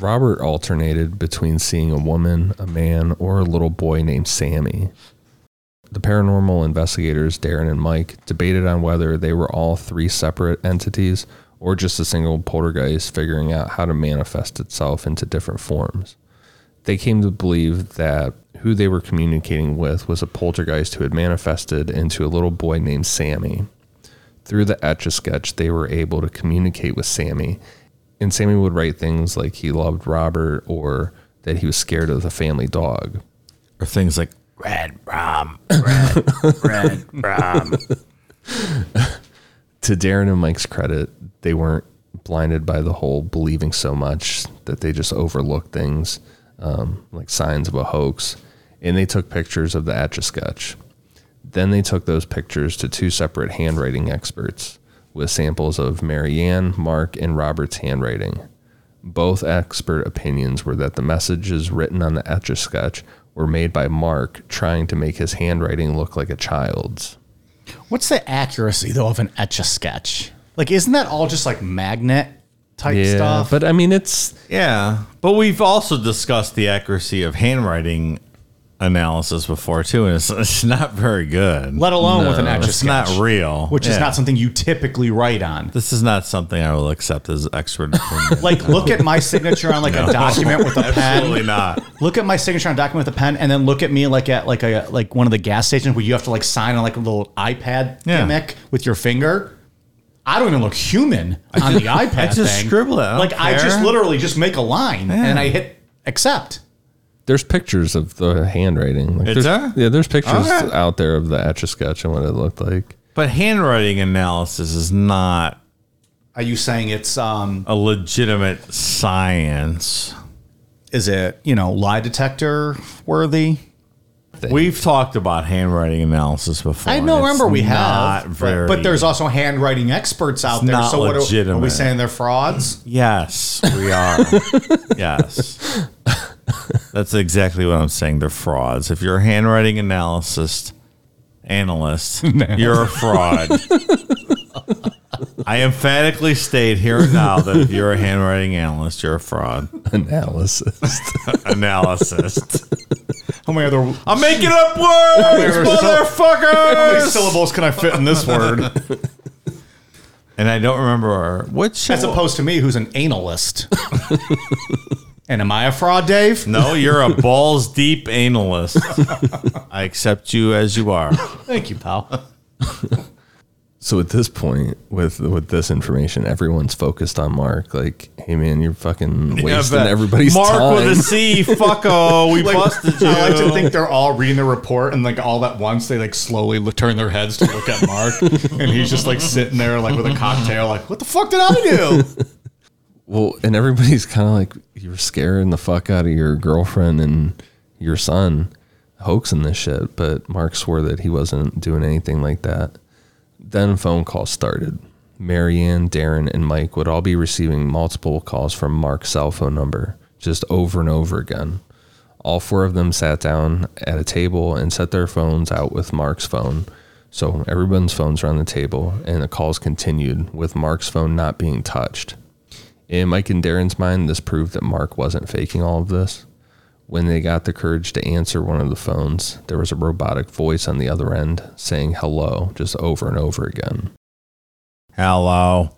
Robert alternated between seeing a woman, a man, or a little boy named Sammy. The paranormal investigators, Darren and Mike, debated on whether they were all three separate entities or just a single poltergeist figuring out how to manifest itself into different forms. They came to believe that who they were communicating with was a poltergeist who had manifested into a little boy named Sammy. Through the etch a sketch, they were able to communicate with Sammy and Sammy would write things like he loved Robert or that he was scared of the family dog. Or things like Red Brom. Red, *laughs* red. To Darren and Mike's credit, they weren't blinded by the whole believing so much that they just overlooked things um, like signs of a hoax. And they took pictures of the etch a sketch. Then they took those pictures to two separate handwriting experts with samples of Marianne, Mark, and Robert's handwriting. Both expert opinions were that the messages written on the etch a sketch were made by Mark trying to make his handwriting look like a child's. What's the accuracy though of an etch a sketch? Like, isn't that all just like magnet type Yeah, stuff? but I mean, it's Yeah, but we've also discussed the accuracy of handwriting analysis before too, and it's, *laughs* it's not very good. let alone with an etch a it's sketch, not real, which is Yeah. not something you typically write on. This is not something I will accept as expert opinion. Like, look at my *laughs* signature on like a document with a pen. Absolutely not. Look at my signature on a document with a pen, and then look at me like at like a like one of the gas stations where you have to like sign on like a little iPad Yeah. gimmick with your finger. I don't even look human on the *laughs* iPad I just thing. scribble it. I don't like I just care. literally just make a line and I hit accept. There's pictures of the handwriting. Like Is there's- there? Yeah, there's pictures Okay. out there of the etch a sketch and what it looked like. But handwriting analysis is not Are you saying it's um a legitimate science. is it, you know, lie detector worthy? We've talked about handwriting analysis before. I and know. it's Remember, we not have, very, but, but there's also handwriting experts out there. not so what are, are we legitimate. saying they're frauds? Yes, we are. *laughs* yes. *laughs* That's exactly what I'm saying. They're frauds. If you're a handwriting analyst, analyst, *laughs* you're a fraud. *laughs* I emphatically state here and now that if you're a handwriting analyst, you're a fraud. Analysis. Analysis. How many other I'm making up words, How many motherfuckers. syllables can I fit in this word? And I don't remember which. As opposed to me, who's an analyst. And am I a fraud, Dave? no, you're a *laughs* balls deep analyst. I accept you as you are. Thank you, pal. *laughs* so at this point, with with this information, everyone's focused on Mark. Like, hey man, you're fucking wasting Yeah, but everybody's Mark time. with a C. Fucko. *laughs* We busted you. I like to think they're all reading the report and like all at once they like slowly look, turn their heads to look at Mark and he's just like sitting there like with a cocktail like what the fuck did I do? Well, and everybody's *laughs* kind of like you're scaring the fuck out of your girlfriend and your son, hoaxing this shit. But Mark swore that he wasn't doing anything like that. Then phone calls started. Marianne, Darren, and Mike would all be receiving multiple calls from Mark's cell phone number, just over and over again. All four of them sat down at a table and set their phones out with Mark's phone. So everyone's phones are on the table, and the calls continued with Mark's phone not being touched. In Mike and Darren's mind, this proved that Mark wasn't faking all of this. When they got the courage to answer one of the phones, there was a robotic voice on the other end saying hello just over and over again. Hello.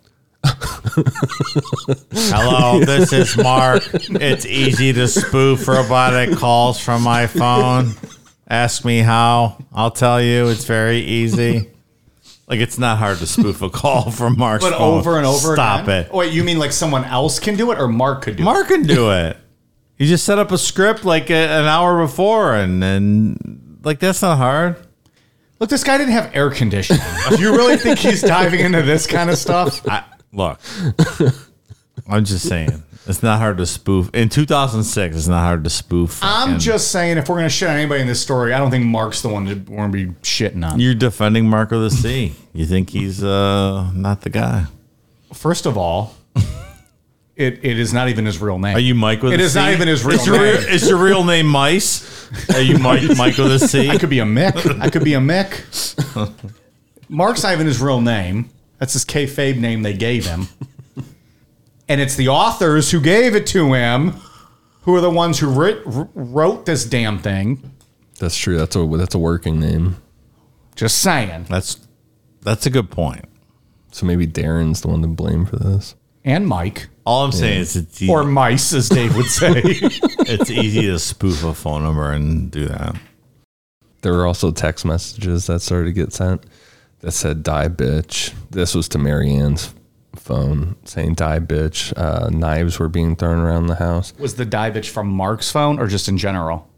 Hello, this is Mark. It's easy to spoof robotic calls from my phone. Ask me how. I'll tell you. It's very easy. Like it's not hard to spoof a call from Mark's But phone. over and over Stop again? it. Wait, you mean like someone else can do it or Mark could do it? Mark can do it. You just set up a script like a, an hour before, and then like that's not hard. Look, this guy didn't have air conditioning. Do you really think he's diving into this kind of stuff? I, look, I'm just saying it's not hard to spoof. In 2006, it's not hard to spoof. I'm just saying, if we're going to shit on anybody in this story, I don't think Mark's the one that we're going to be shitting on. You're defending Mark of the Sea. You think he's uh not the guy? First of all, *laughs* it, it is not even his real name. Are you Mike with It a is not even his real is your, name. Is your real name Mice? Are you Mike *laughs* Mike with a C? I could be a Mick. I could be a Mick. Mark's not even his real name. That's his kayfabe name they gave him. And it's the authors who gave it to him who are the ones who writ, wrote this damn thing. That's true. That's a that's a working name. Just saying. That's that's a good point. So maybe Darren's the one to blame for this. And Mike. All I'm saying is it's easy, Or mice, as Dave would say. *laughs* it's easy to spoof a phone number and do that. There were also text messages that started to get sent that said "die bitch." This was to Marianne's phone saying "die bitch." Uh, knives were being thrown around the house. Was the die bitch from Mark's phone or just in general?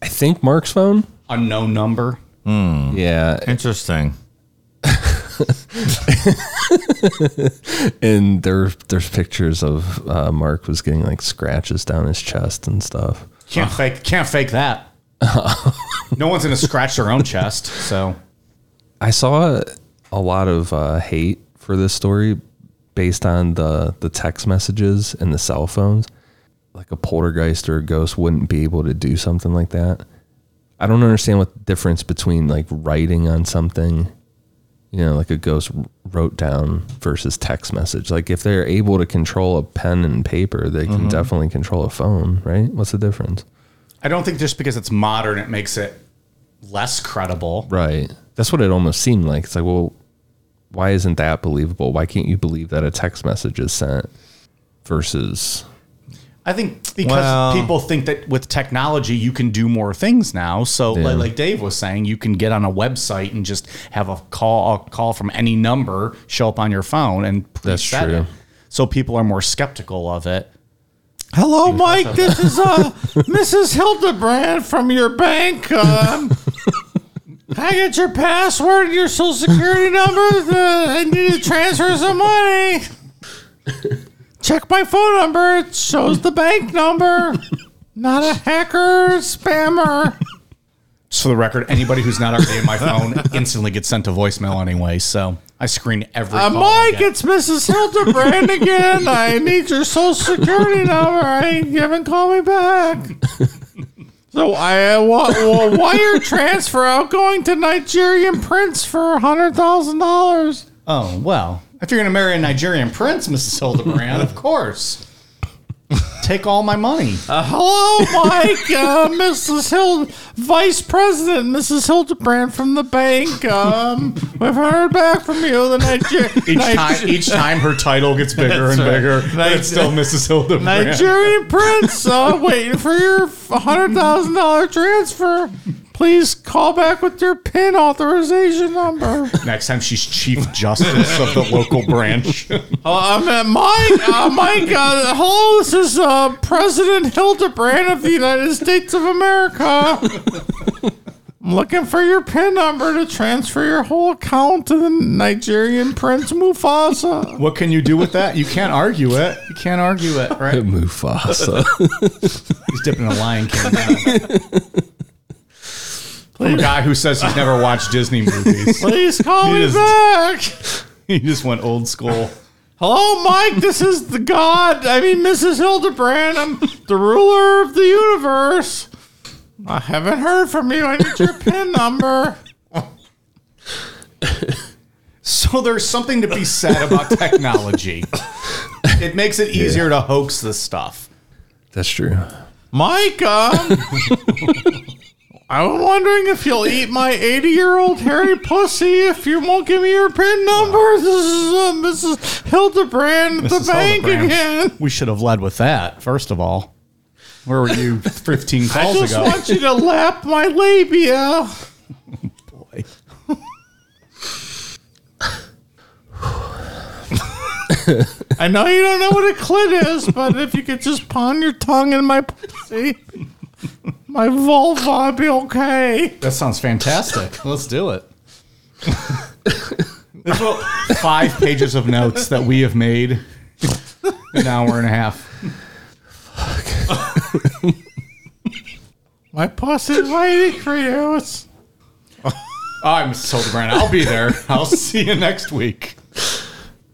I think Mark's phone. Unknown number. Yeah, Interesting. *laughs* and there there's pictures of uh, Mark was getting like scratches down his chest and stuff. Can't fake can't fake that. *laughs* no one's gonna scratch their own chest, so I saw a lot of uh, hate for this story based on the the text messages and the cell phones. Like a poltergeist or a ghost wouldn't be able to do something like that. I don't understand what the difference between like writing on something, you know, like a ghost wrote down versus text message. Like if they're able to control a pen and paper, they can mm-hmm. definitely control a phone, right? What's the difference? I don't think just because it's modern it makes it less credible. Right. That's what it almost seemed like. It's like, well, why isn't that believable? Why can't you believe that a text message is sent versus I think because Well- people think that with technology you can do more things now. So Yeah. like, like Dave was saying, you can get on a website and just have a call a call from any number show up on your phone and That's preset true. it. So people are more skeptical of it. Hello, Mike. This is uh, *laughs* Mrs. Hildebrand from your bank. Um, can I get your password and your social security number? *laughs* Uh, I need to transfer some money. Check my phone number. It shows the bank number. Not a hacker, spammer. Just for the record, anybody who's not already in my phone instantly gets sent to voicemail anyway. So I screen every Uh, call I Mike, get. it's Mrs. Hildebrand again. I need your social security number. I you haven't called me back. So I uh, wa- wa- wire *laughs* transfer outgoing to Nigerian prince for hundred thousand dollars. Oh, well, if you're going to marry a Nigerian prince, Mrs. Hildebrand, of *laughs* course. Take all my money. Uh, hello, Mike, uh, Mrs. Hild, Vice President Mrs. Hildebrand from the bank. Um, we've heard back from you. The Niger- Each time, each time her title gets bigger and That's right. bigger, but it's still Mrs. Hildebrand. Nigerian prince, uh, waiting for your hundred thousand dollar transfer. Please call back with your PIN authorization number. Next time she's chief justice of the local branch. Uh, I'm at Mike. Uh, Mike. Uh, hello, this is uh, President Hildebrand of the United States of America. I'm looking for your PIN number to transfer your whole account to the Nigerian Prince Mufasa. what can you do with that? You can't argue it. You can't argue it, right? *laughs* Mufasa? He's dipping a Lion King. now. From a guy who says he's never watched Disney movies. *laughs* Please call me He is- back. *laughs* He just went old school. Hello, Mike. This is the God. I mean, Mrs. Hildebrand. I'm the ruler of the universe. I haven't heard from you. I need your PIN number. *laughs* So there's something to be said about technology. It makes it easier to hoax this stuff. That's true. Mike, um, I'm wondering if you'll eat my 80 year old hairy pussy if you won't give me your PIN number. This is uh, Mrs. Hildebrand at the Mrs. bank Hildebrand. again. We should have led with that, first of all. Where were you 15 calls *laughs* I calls just ago? want you to lap my labia. Boy. *laughs* I know you don't know what a clit is, but if you could just pawn your tongue in my pussy, *laughs* my vulva, I'd be okay. That sounds fantastic. Let's do it. *laughs* There's about five pages of notes that we have made in an hour and a half. Fuck. My pussy's waiting for you. Oh, it's- I'm Mrs. Hildebrand. I'll be there. I'll see you next week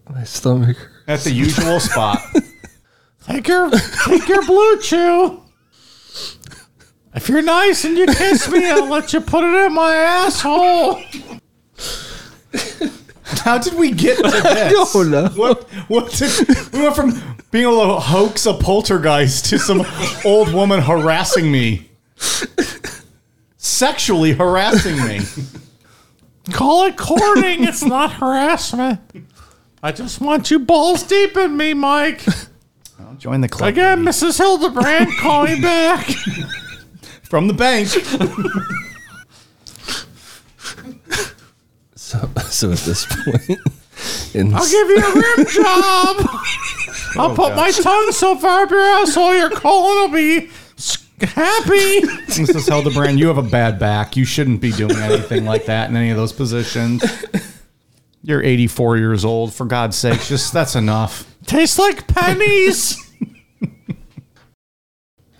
My stomach. at the usual spot. Take your take your BlueChew. If you're nice and you kiss me, I'll let you put it in my asshole. How did we get to *laughs* this? don't know. What? What? Did, we went from being able to hoax a poltergeist to some old woman harassing me, sexually harassing me. Call it courting. It's not harassment. I just want you balls deep in me, Mike. I'll Join the club Again, Mrs. Hildebrand, call me back. From the bank. *laughs* So, so at this point, in I'll give you a rim *laughs* job. I'll oh, put my tongue so far up your asshole, your colon will be s- happy. *laughs* Mrs. Hildebrand, you have a bad back. You shouldn't be doing anything like that in any of those positions. You're 84 years old. For God's sake, just that's enough. Tastes like pennies.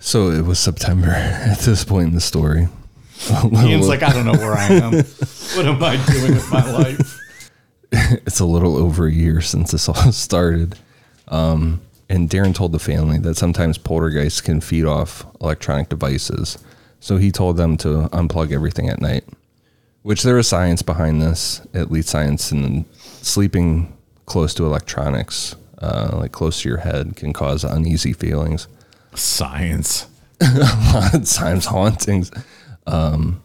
So it was September *laughs* at this point in the story. *laughs* Ian's like, I don't know where I am. What am I doing with my life? *laughs* it's a little over a year since this all started. Um, and Darren told the family that sometimes poltergeists can feed off electronic devices. So he told them to unplug everything at night, which there is science behind this, at least science in sleeping close to electronics, uh, like close to your head, can cause uneasy feelings. Science. *laughs* times hauntings. Um,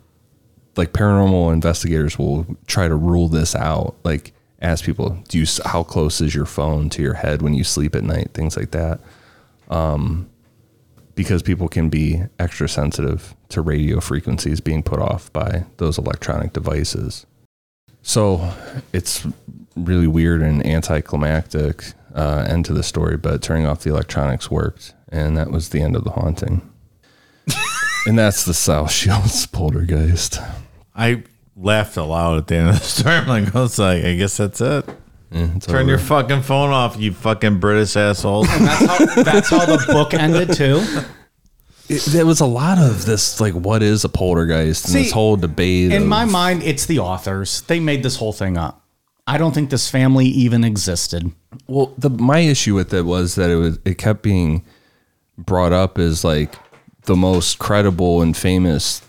like paranormal investigators will try to rule this out. Like ask people, do you how close is your phone to your head when you sleep at night? Things like that. Um, because people can be extra sensitive to radio frequencies being put off by those electronic devices. So it's really weird and anticlimactic uh, end to the story, but turning off the electronics worked, and that was the end of the haunting. and that's the South Shields poltergeist. I laughed aloud at the end of the story. I'm like, I was like, I guess that's it. Yeah, Turn over. your fucking phone off, you fucking British assholes. That's how, that's how the book ended too. It- there was a lot of this, like, what is a poltergeist, and this whole debate. In of- my mind, it's the authors. They made this whole thing up. I don't think this family even existed. Well, the my issue with it was that it was it kept being brought up as like the most credible and famous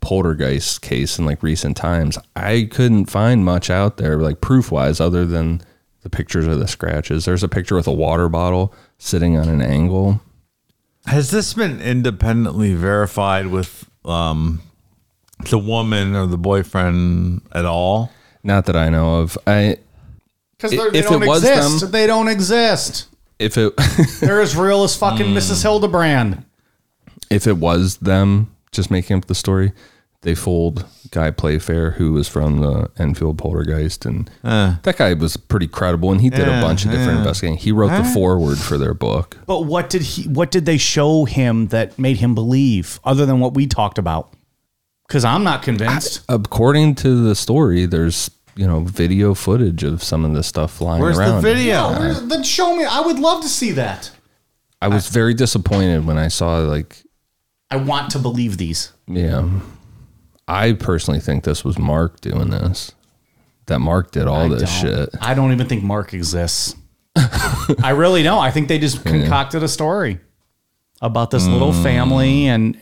poltergeist case in like recent times. I couldn't find much out there like proof wise other than the pictures of the scratches. There's a picture with a water bottle sitting on an angle. Has this been independently verified with um, the woman or the boyfriend at all? Not that I know of. I Because If they it don't was exist. them- they don't exist. If it *laughs* They're as real as fucking Hmm. Mrs. Hildebrand. if it was them just making up the story, they fooled Guy Playfair, who was from the Enfield Poltergeist, and that guy was pretty credible, and he did a bunch of different yeah. investigating. He wrote the foreword for their book. But what did he? What did they show him that made him believe, other than what we talked about? Because I'm not convinced. According to the story, there's you know video footage of some of this stuff flying Where's around. the video? Oh, where's- then show me. I would love to see that. I was very disappointed when I saw like I want to believe these. yeah. I personally think this was Mark doing this. That Mark did all this don't- shit. I don't even think Mark exists. *laughs* I really don't. I think they just concocted a story about this little Mm. family, and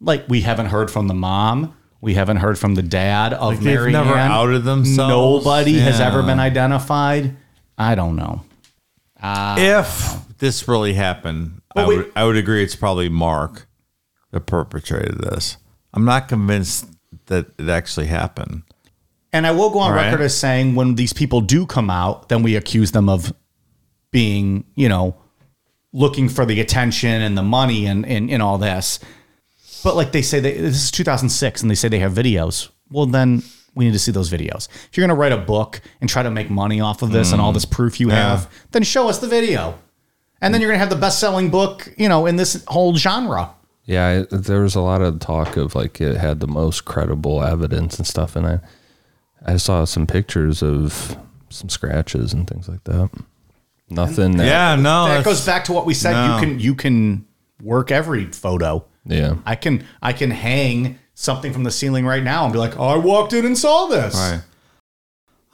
like we haven't heard from the mom, we haven't heard from the dad of Mary. they've Mary never Ann. outed themselves? Nobody has ever been identified. I don't know. Uh, if this really happened, I we- would I would agree it's probably Mark. that perpetrated this. I'm not convinced that it actually happened. And I will go on record as saying when these people do come out, then we accuse them of being, you know, looking for the attention and the money and, and, and all this. But like they say, they, this is 2006 and they say they have videos. Well, then we need to see those videos. If you're going to write a book and try to make money off of this and all this proof you have, then show us the video. And then you're going to have the best selling book, you know, in this whole genre. Yeah, I, there was a lot of talk of like it had the most credible evidence and stuff, and I I saw some pictures of some scratches and things like that. Nothing. that- Yeah, no, that that's- goes back to what we said. No. You can you can work every photo. Yeah. I can I can hang something from the ceiling right now and be like, oh, I walked in and saw this. Right.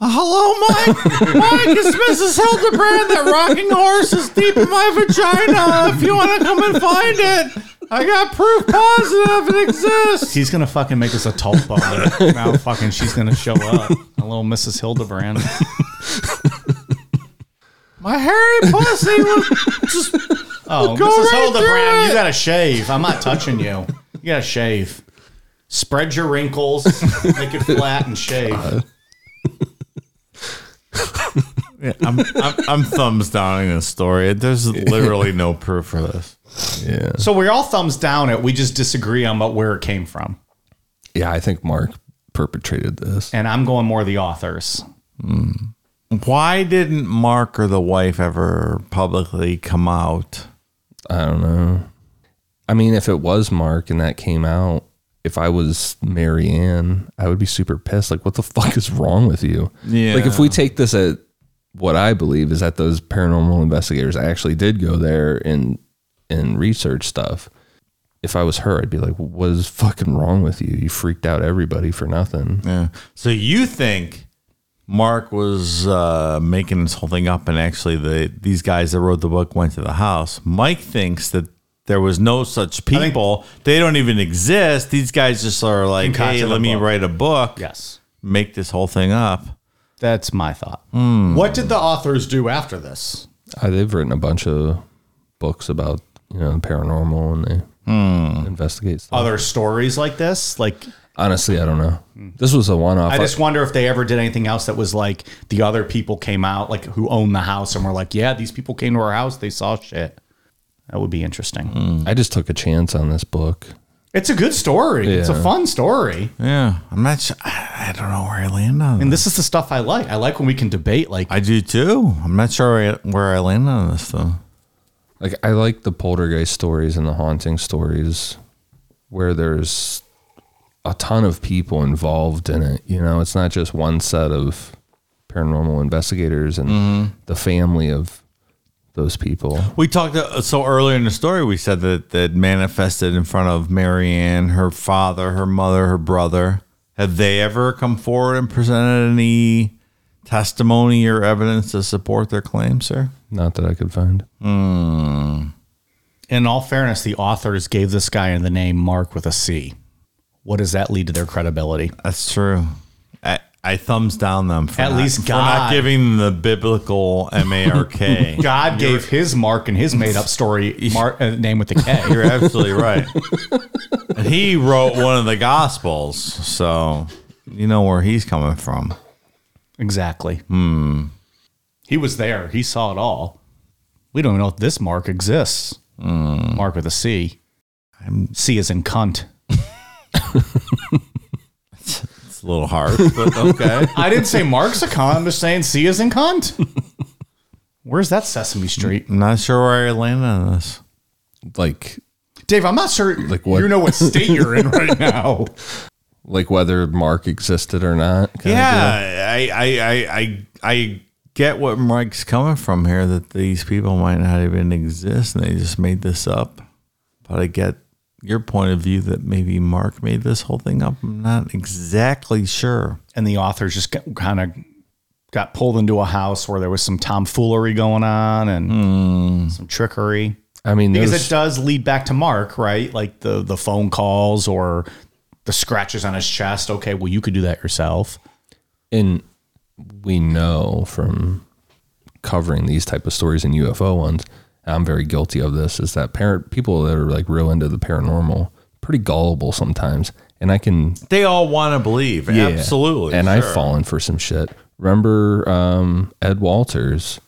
Uh, hello, Mike. *laughs* Mike, it's Mrs. Hildebrand. That rocking horse is deep in my vagina. If you want to come and find it, I got proof positive it exists. He's gonna fucking make us a tote bar. *laughs* now fucking she's gonna show up. A little Mrs. Hildebrand. My hairy pussy was just. Oh, Go Mrs. right Hildebrand, through you gotta shave. I'm not touching you. You gotta shave. Spread your wrinkles, make it flat, and shave. Yeah, I'm, I'm, I'm thumbs downing this story. There's literally no proof for this. Yeah. So we're all thumbs down it. We just disagree on what where it came from. Yeah, I think Mark perpetrated this. And I'm going more the authors. Hmm. Why didn't Mark or the wife ever publicly come out? I don't know. I mean, if it was Mark and that came out, if I was Mary Ann, I would be super pissed. Like, what the *laughs* fuck is wrong with you? Yeah. Like, if we take this at what I believe is that those paranormal investigators actually did go there and and research stuff. If I was her, I'd be like, what is fucking wrong with you? You freaked out everybody for nothing. Yeah. So you think Mark was uh, making this whole thing up, and actually the these guys that wrote the book went to the house. Mike thinks that there was no such people. they don't even exist. These guys just are like, Concocted hey, a let me book. write a book. Yes. Make this whole thing up. That's my thought. What did the authors do after this? Uh, they've written a bunch of books about you know paranormal and they investigate stuff. Other stories like this? Like, Honestly, I don't know. This was a one-off. I just wonder if they ever did anything else that was like the other people came out, like who owned the house and were like, yeah, these people came to our house, they saw shit. That would be interesting. Hmm. I just took a chance on this book. It's a good story. It's a Yeah. fun story. Yeah, I'm not. Sure. I, I don't know where I land on. And this. this is the stuff I like. I like when we can debate. Like, I do too. I'm not sure where I, where I land on this though. Like I like the poltergeist stories and the haunting stories where there's a ton of people involved in it. You know, it's not just one set of paranormal investigators and the family of those people. We talked uh, so earlier in the story. We said that that manifested in front of Marianne, her father, her mother, her brother. Have they ever come forward and presented any testimony or evidence to support their claim, sir? Not that I could find. in all fairness, the authors gave this guy the name Mark with a C. What does that lead to their credibility? That's true. I, I thumbs down them for At not, least for not God. giving the biblical M A R K. *laughs* God gave his Mark and his made up story *laughs* Mark, uh, name with the K. *laughs* You're absolutely right. and he wrote one of the Gospels, so you know where he's coming from. Exactly. Hmm. He was there. He saw it all. We don't even know if this Mark exists. Mark with a C. C is in cunt. *laughs* It's a little hard, but okay. I didn't say Mark's a cunt. I'm just saying C is in cunt. Where's that Sesame Street? I'm not sure where I land on this. Like Dave, I'm not sure Like what? you know what state you're in right now. like whether Mark existed or not. Yeah, I, I, I, I, I get what Mike's coming from here. That these people might not even exist, and they just made this up. But I get your point of view that maybe Mark made this whole thing up. I'm not exactly sure. and the authors just kind of got pulled into a house where there was some tomfoolery going on and hmm. some trickery. I mean, Because those- it does lead back to Mark, right? Like the the phone calls or the scratches on his chest. Okay, well you could do that yourself. and we know from covering these type of stories and UFO ones, I'm very guilty of this. Is that parent people that are like real into the paranormal pretty gullible sometimes, and I can They all want to believe. yeah, Absolutely. And I've fallen for some shit. Remember um, Ed Walters?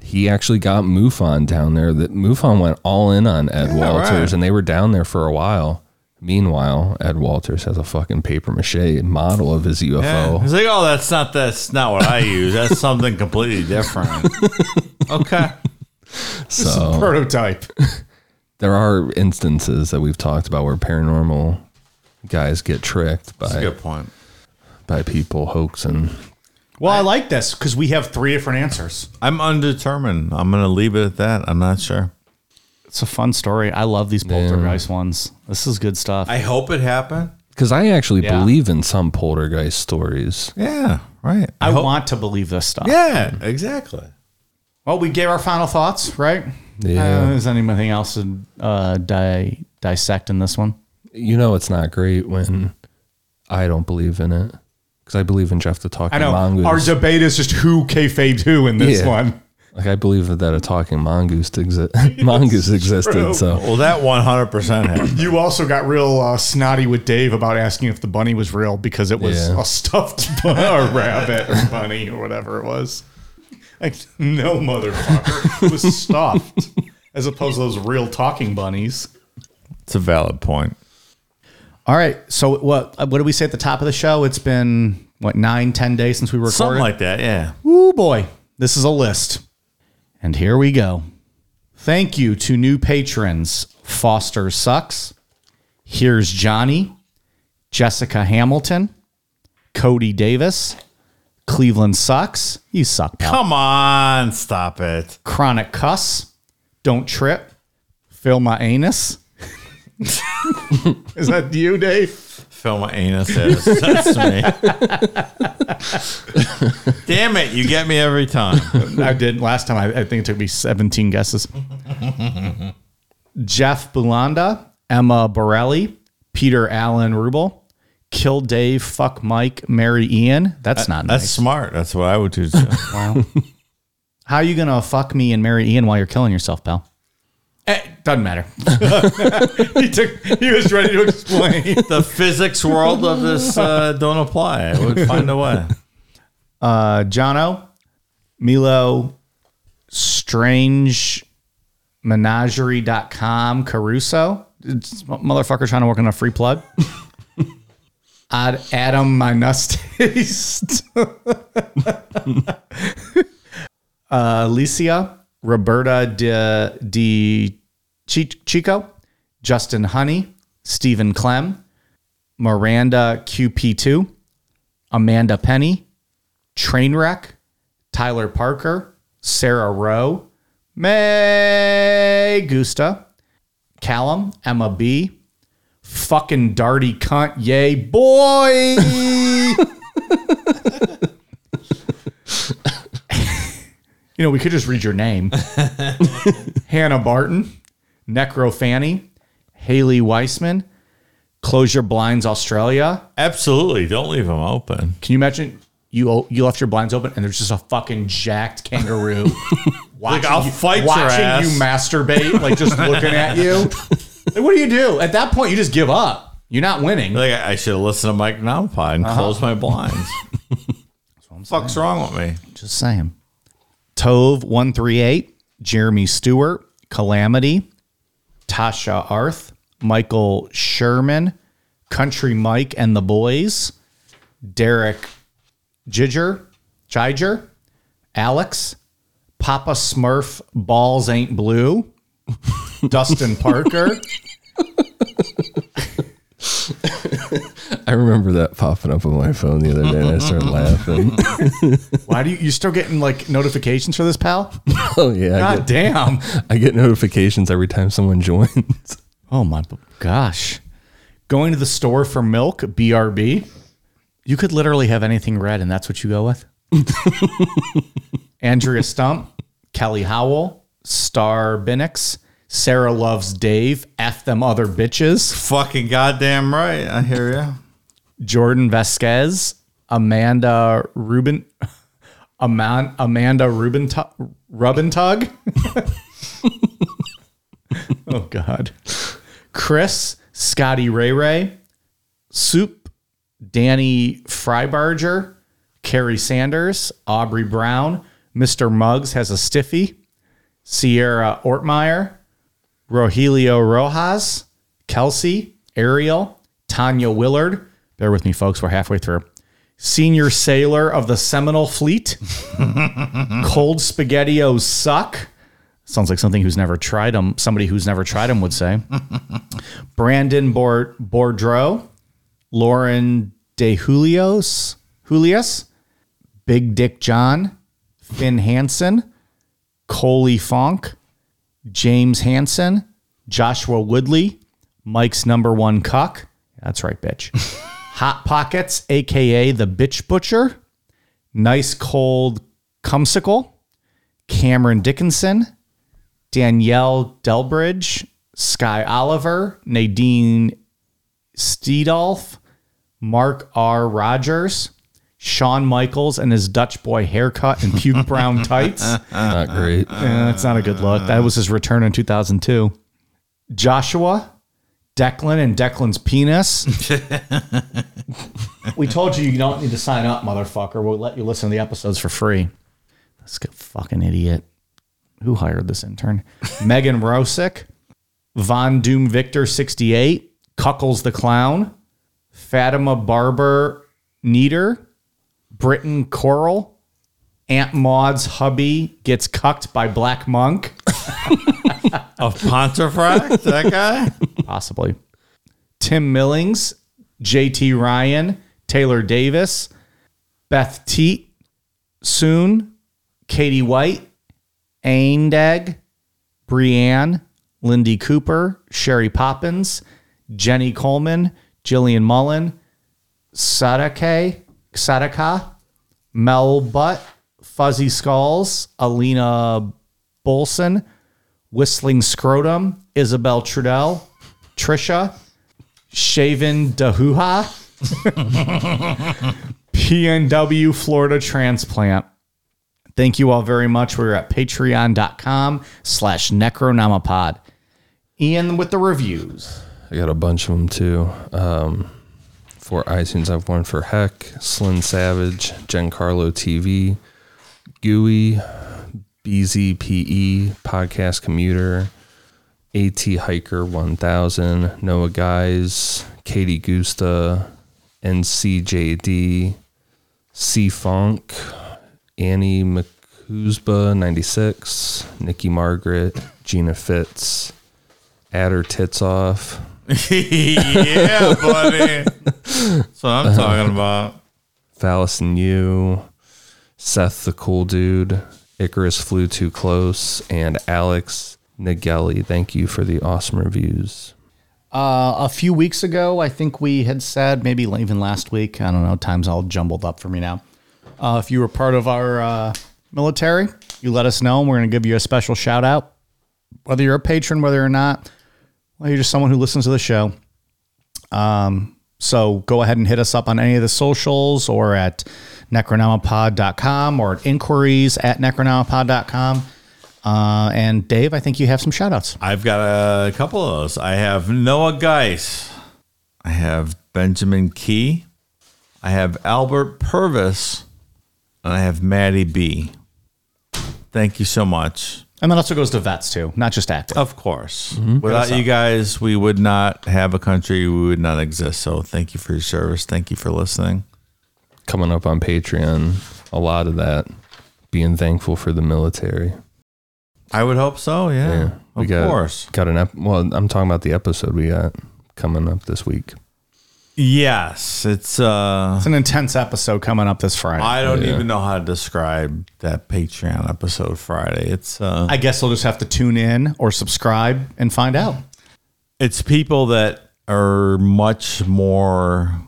He actually got MUFON down there. That MUFON went all in on Ed Walters, right. and they were down there for a while. Meanwhile, Ed Walters has a fucking paper mache model of his Yeah. UFO. He's like, oh, that's not that's not what I use. That's *laughs* something completely different. okay. So Prototype. *laughs* there are instances that we've talked about where paranormal guys get tricked That's a by good point. by people hoaxing. Well, I like this because we have three different answers. I'm undetermined. I'm gonna leave it at that. I'm not sure. It's a fun story. I love these poltergeist ones. This is good stuff. I hope it happened. Because I actually Yeah. believe in some poltergeist stories. Yeah. Right. I hope- want to believe this stuff. Yeah. Exactly. Well, we gave our final thoughts, right? Yeah. Uh, is anything else to uh, di- dissect in this one? You know, it's not great when I don't believe in it because I believe in Gef the Talking Mongoose. Our debate is just who kayfabed who in this Yeah. one. like I believe that a talking mongoose exi- *laughs* mongoose existed. true. So Well, that 100 percent happened. You also got real uh, snotty with Dave about asking if the bunny was real because it was Yeah. a stuffed *laughs* bu- or rabbit or bunny or whatever it was. Like, no, motherfucker. It was stuffed as opposed to those real talking bunnies. It's a valid point. All right. So what uh, what did we say at the top of the show? It's been what nine, ten days since we recorded. Something like that. Yeah. Ooh boy, this is a list. And here we go. Thank you to new patrons Foster Sucks, Here's Johnny, Jessica Hamilton, Cody Davis, Cleveland Sucks, you suck, pal. Come on. Stop it. Chronic Cuss, Don't Trip, Fill My Anus. *laughs* is that you, Dave? Fill my anus. Is. That's me. *laughs* Damn it! You get me every time. I did last time. I, I think it took me 17 guesses. *laughs* Jeff Bulanda, Emma Borelli, Peter Allen Rubel, Kill Dave, Fuck Mike, marry Ian. That's not nice. That's nice. smart. That's what I would do. Too. *laughs* Wow. How are you gonna fuck me and marry Ian while you're killing yourself, pal? Eh, doesn't matter. *laughs* *laughs* he took. He was ready to explain. the physics world of this uh, don't apply. I would find a way. Uh, Jono, Milo, Strange Menagerie.com, Caruso. It's motherfucker trying to work on a free plug. Ad, Adam Minus *laughs* *laughs* uh, Alicia, Roberta de, de Chico, Justin Honey, Stephen Clem, Miranda QP2, Amanda Penny, Trainwreck, Tyler Parker, Sarah Rowe, May Gusta, Callum, Emma B, fucking Darty cunt, yay boy. you know, we could just read your name. *laughs* Hannah Barton, Necro Fanny, Haley Weissman, Close Your Blinds Australia, Absolutely. Don't leave them open. can you imagine you you left your blinds open and there's just a fucking jacked kangaroo *laughs* watching, I'll you, fight your watching ass. you masturbate, like just looking at you? *laughs* Like, what do you do? At that point, you just give up. You're not winning. Like I should have listened to Mike Nalpie and uh-huh. closed my blinds. *laughs* Fuck's wrong with me? Just saying. Tove one three eight, Jeremy Stewart, Calamity, Tasha Arth, Michael Sherman, Country Mike and the Boys, Derek Giger, Giger, Alex, Papa Smurf, Balls Ain't Blue, *laughs* Dustin Parker, *laughs* I remember that popping up on my phone the other day, and I started laughing. *laughs* Why do you you still getting like notifications for this, pal? oh yeah, I get, damn. I get notifications every time someone joins. Oh my gosh. Going to the store for milk, BRB. You could literally have anything red and that's what you go with. Andrea Stump, Kelly Howell, Star Binnix, Sarah Loves Dave, F them other bitches, Fucking goddamn right. I hear you. Jordan Vasquez, Amanda Ruben Aman, Amanda Ruben Rubentug. *laughs* oh God. Chris, Scotty Ray Ray, Soup, Danny Freibarger, Carrie Sanders, Aubrey Brown, Mr. Muggs has a stiffy, Sierra Ortmeyer, Rogelio Rojas, Kelsey, Ariel, Tanya Willard. Bear with me, folks. We're halfway through. Senior sailor of the Seminole Fleet. *laughs* Cold spaghettios suck. Sounds like something who's never tried them. Somebody who's never tried them would say. *laughs* Brandon Bord- Bordreau, Lauren De Julios, Julius, Big Dick John, Finn Hansen, Coley Fonk, James Hansen, Joshua Woodley, Mike's number one cuck. That's right, bitch. *laughs* Hot Pockets, aka the Bitch Butcher, Nice Cold Cumsicle, Cameron Dickinson, Danielle Delbridge, Sky Oliver, Nadine Steedolf, Mark R. Rogers, Shawn Michaels and his Dutch boy haircut and puke *laughs* brown tights. Not great. Eh, that's not a good look. That was his return in 2002. Joshua, Declan, and Declan's penis. *laughs* we told you you don't need to sign up, motherfucker. We'll let you listen to the episodes for free. This fucking idiot. Who hired this intern? *laughs* Megan Rosick, Von Doom Victor 68, Cuckles the Clown, Fatima Barber Neater, Britton Coral, Aunt Maud's hubby gets cucked by Black Monk. Of Pontefract, that guy? possibly. Tim Millings, JT Ryan, Taylor Davis, Beth Teat, Soon, Katie White, Aindag, Brienne, Lindy Cooper, Sherry Poppins, Jenny Coleman, Jillian Mullen, Sadake, Sadaka, Mel Butt, Fuzzy Skulls, Alina Bolson, Whistling Scrotum, Isabel Trudell, Trisha, Shaven Dahuha, *laughs* PNW Florida Transplant. Thank you all very much. We're at patreon.com slash necronomipod. Ian with the reviews. I got a bunch of them too. Um, for iTunes, I've one for Heck, Slyn Savage, Giancarlo TV, Gooey, BZPE, Podcast Commuter, AT Hiker 1000, Noah Guys, Katie Gusta, NCJD, C Funk, Annie McCuzba 96, Nikki Margaret, Gina Fitz, Adder Tits Off, *laughs* yeah, buddy. That's what I'm talking about. Phallus and you, Seth the cool dude, Icarus flew too close, and Alex Nageli. Thank you for the awesome reviews. Uh, a few weeks ago, I think we had said, maybe even last week, I don't know, time's all jumbled up for me now. Uh, if you were part of our uh, military, you let us know, and we're going to give you a special shout out. Whether you're a patron, whether or not, well, you're just someone who listens to the show. Um, so go ahead and hit us up on any of the socials or at necronomipod.com or at inquiries at necronomipod.com. Uh, and Dave, I think you have some shout outs. I've got a couple of those. I have Noah Geis. I have Benjamin Key. I have Albert Purvis. And I have Maddie B. Thank you so much. And that also goes to vets too, not just active. Of course. Mm-hmm. Without you guys, we would not have a country. We would not exist. So thank you for your service. Thank you for listening. Coming up on Patreon, a lot of that being thankful for the military. I would hope so. Yeah. Yeah, we of got course. got an ep- well. I'm talking about the episode we got coming up this week. Yes. It's, uh, It's an intense episode coming up this Friday. I, I don't Yeah. even know how to describe that Patreon episode Friday. It's, uh, I guess they'll just have to tune in or subscribe and find out. it's people that are much more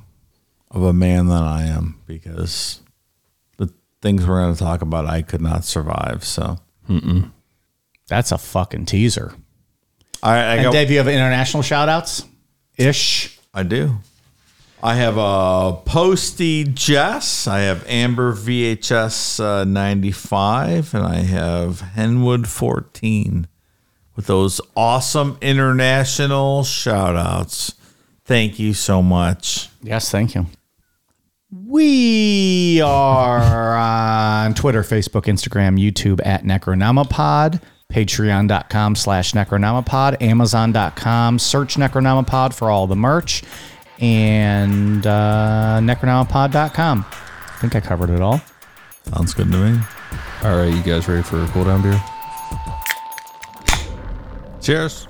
of a man than I am because the things we're going to talk about, I could not survive. So, That's a fucking teaser. all right, I And got, Dave, you have international shout outs? Ish. I do. I have a Posty Jess. I have Amber VHS uh, 95, and I have Henwood 14 with those awesome international shout outs. Thank you so much. Yes, thank you. We are *laughs* on Twitter, Facebook, Instagram, YouTube at Necronomipod, patreon.com slash Necronomipod, amazon.com, search Necronomipod for all the merch, and uh, Necronomipod.com. I think I covered it all. Sounds good to me. All right, you guys ready for a cool down beer? Cheers.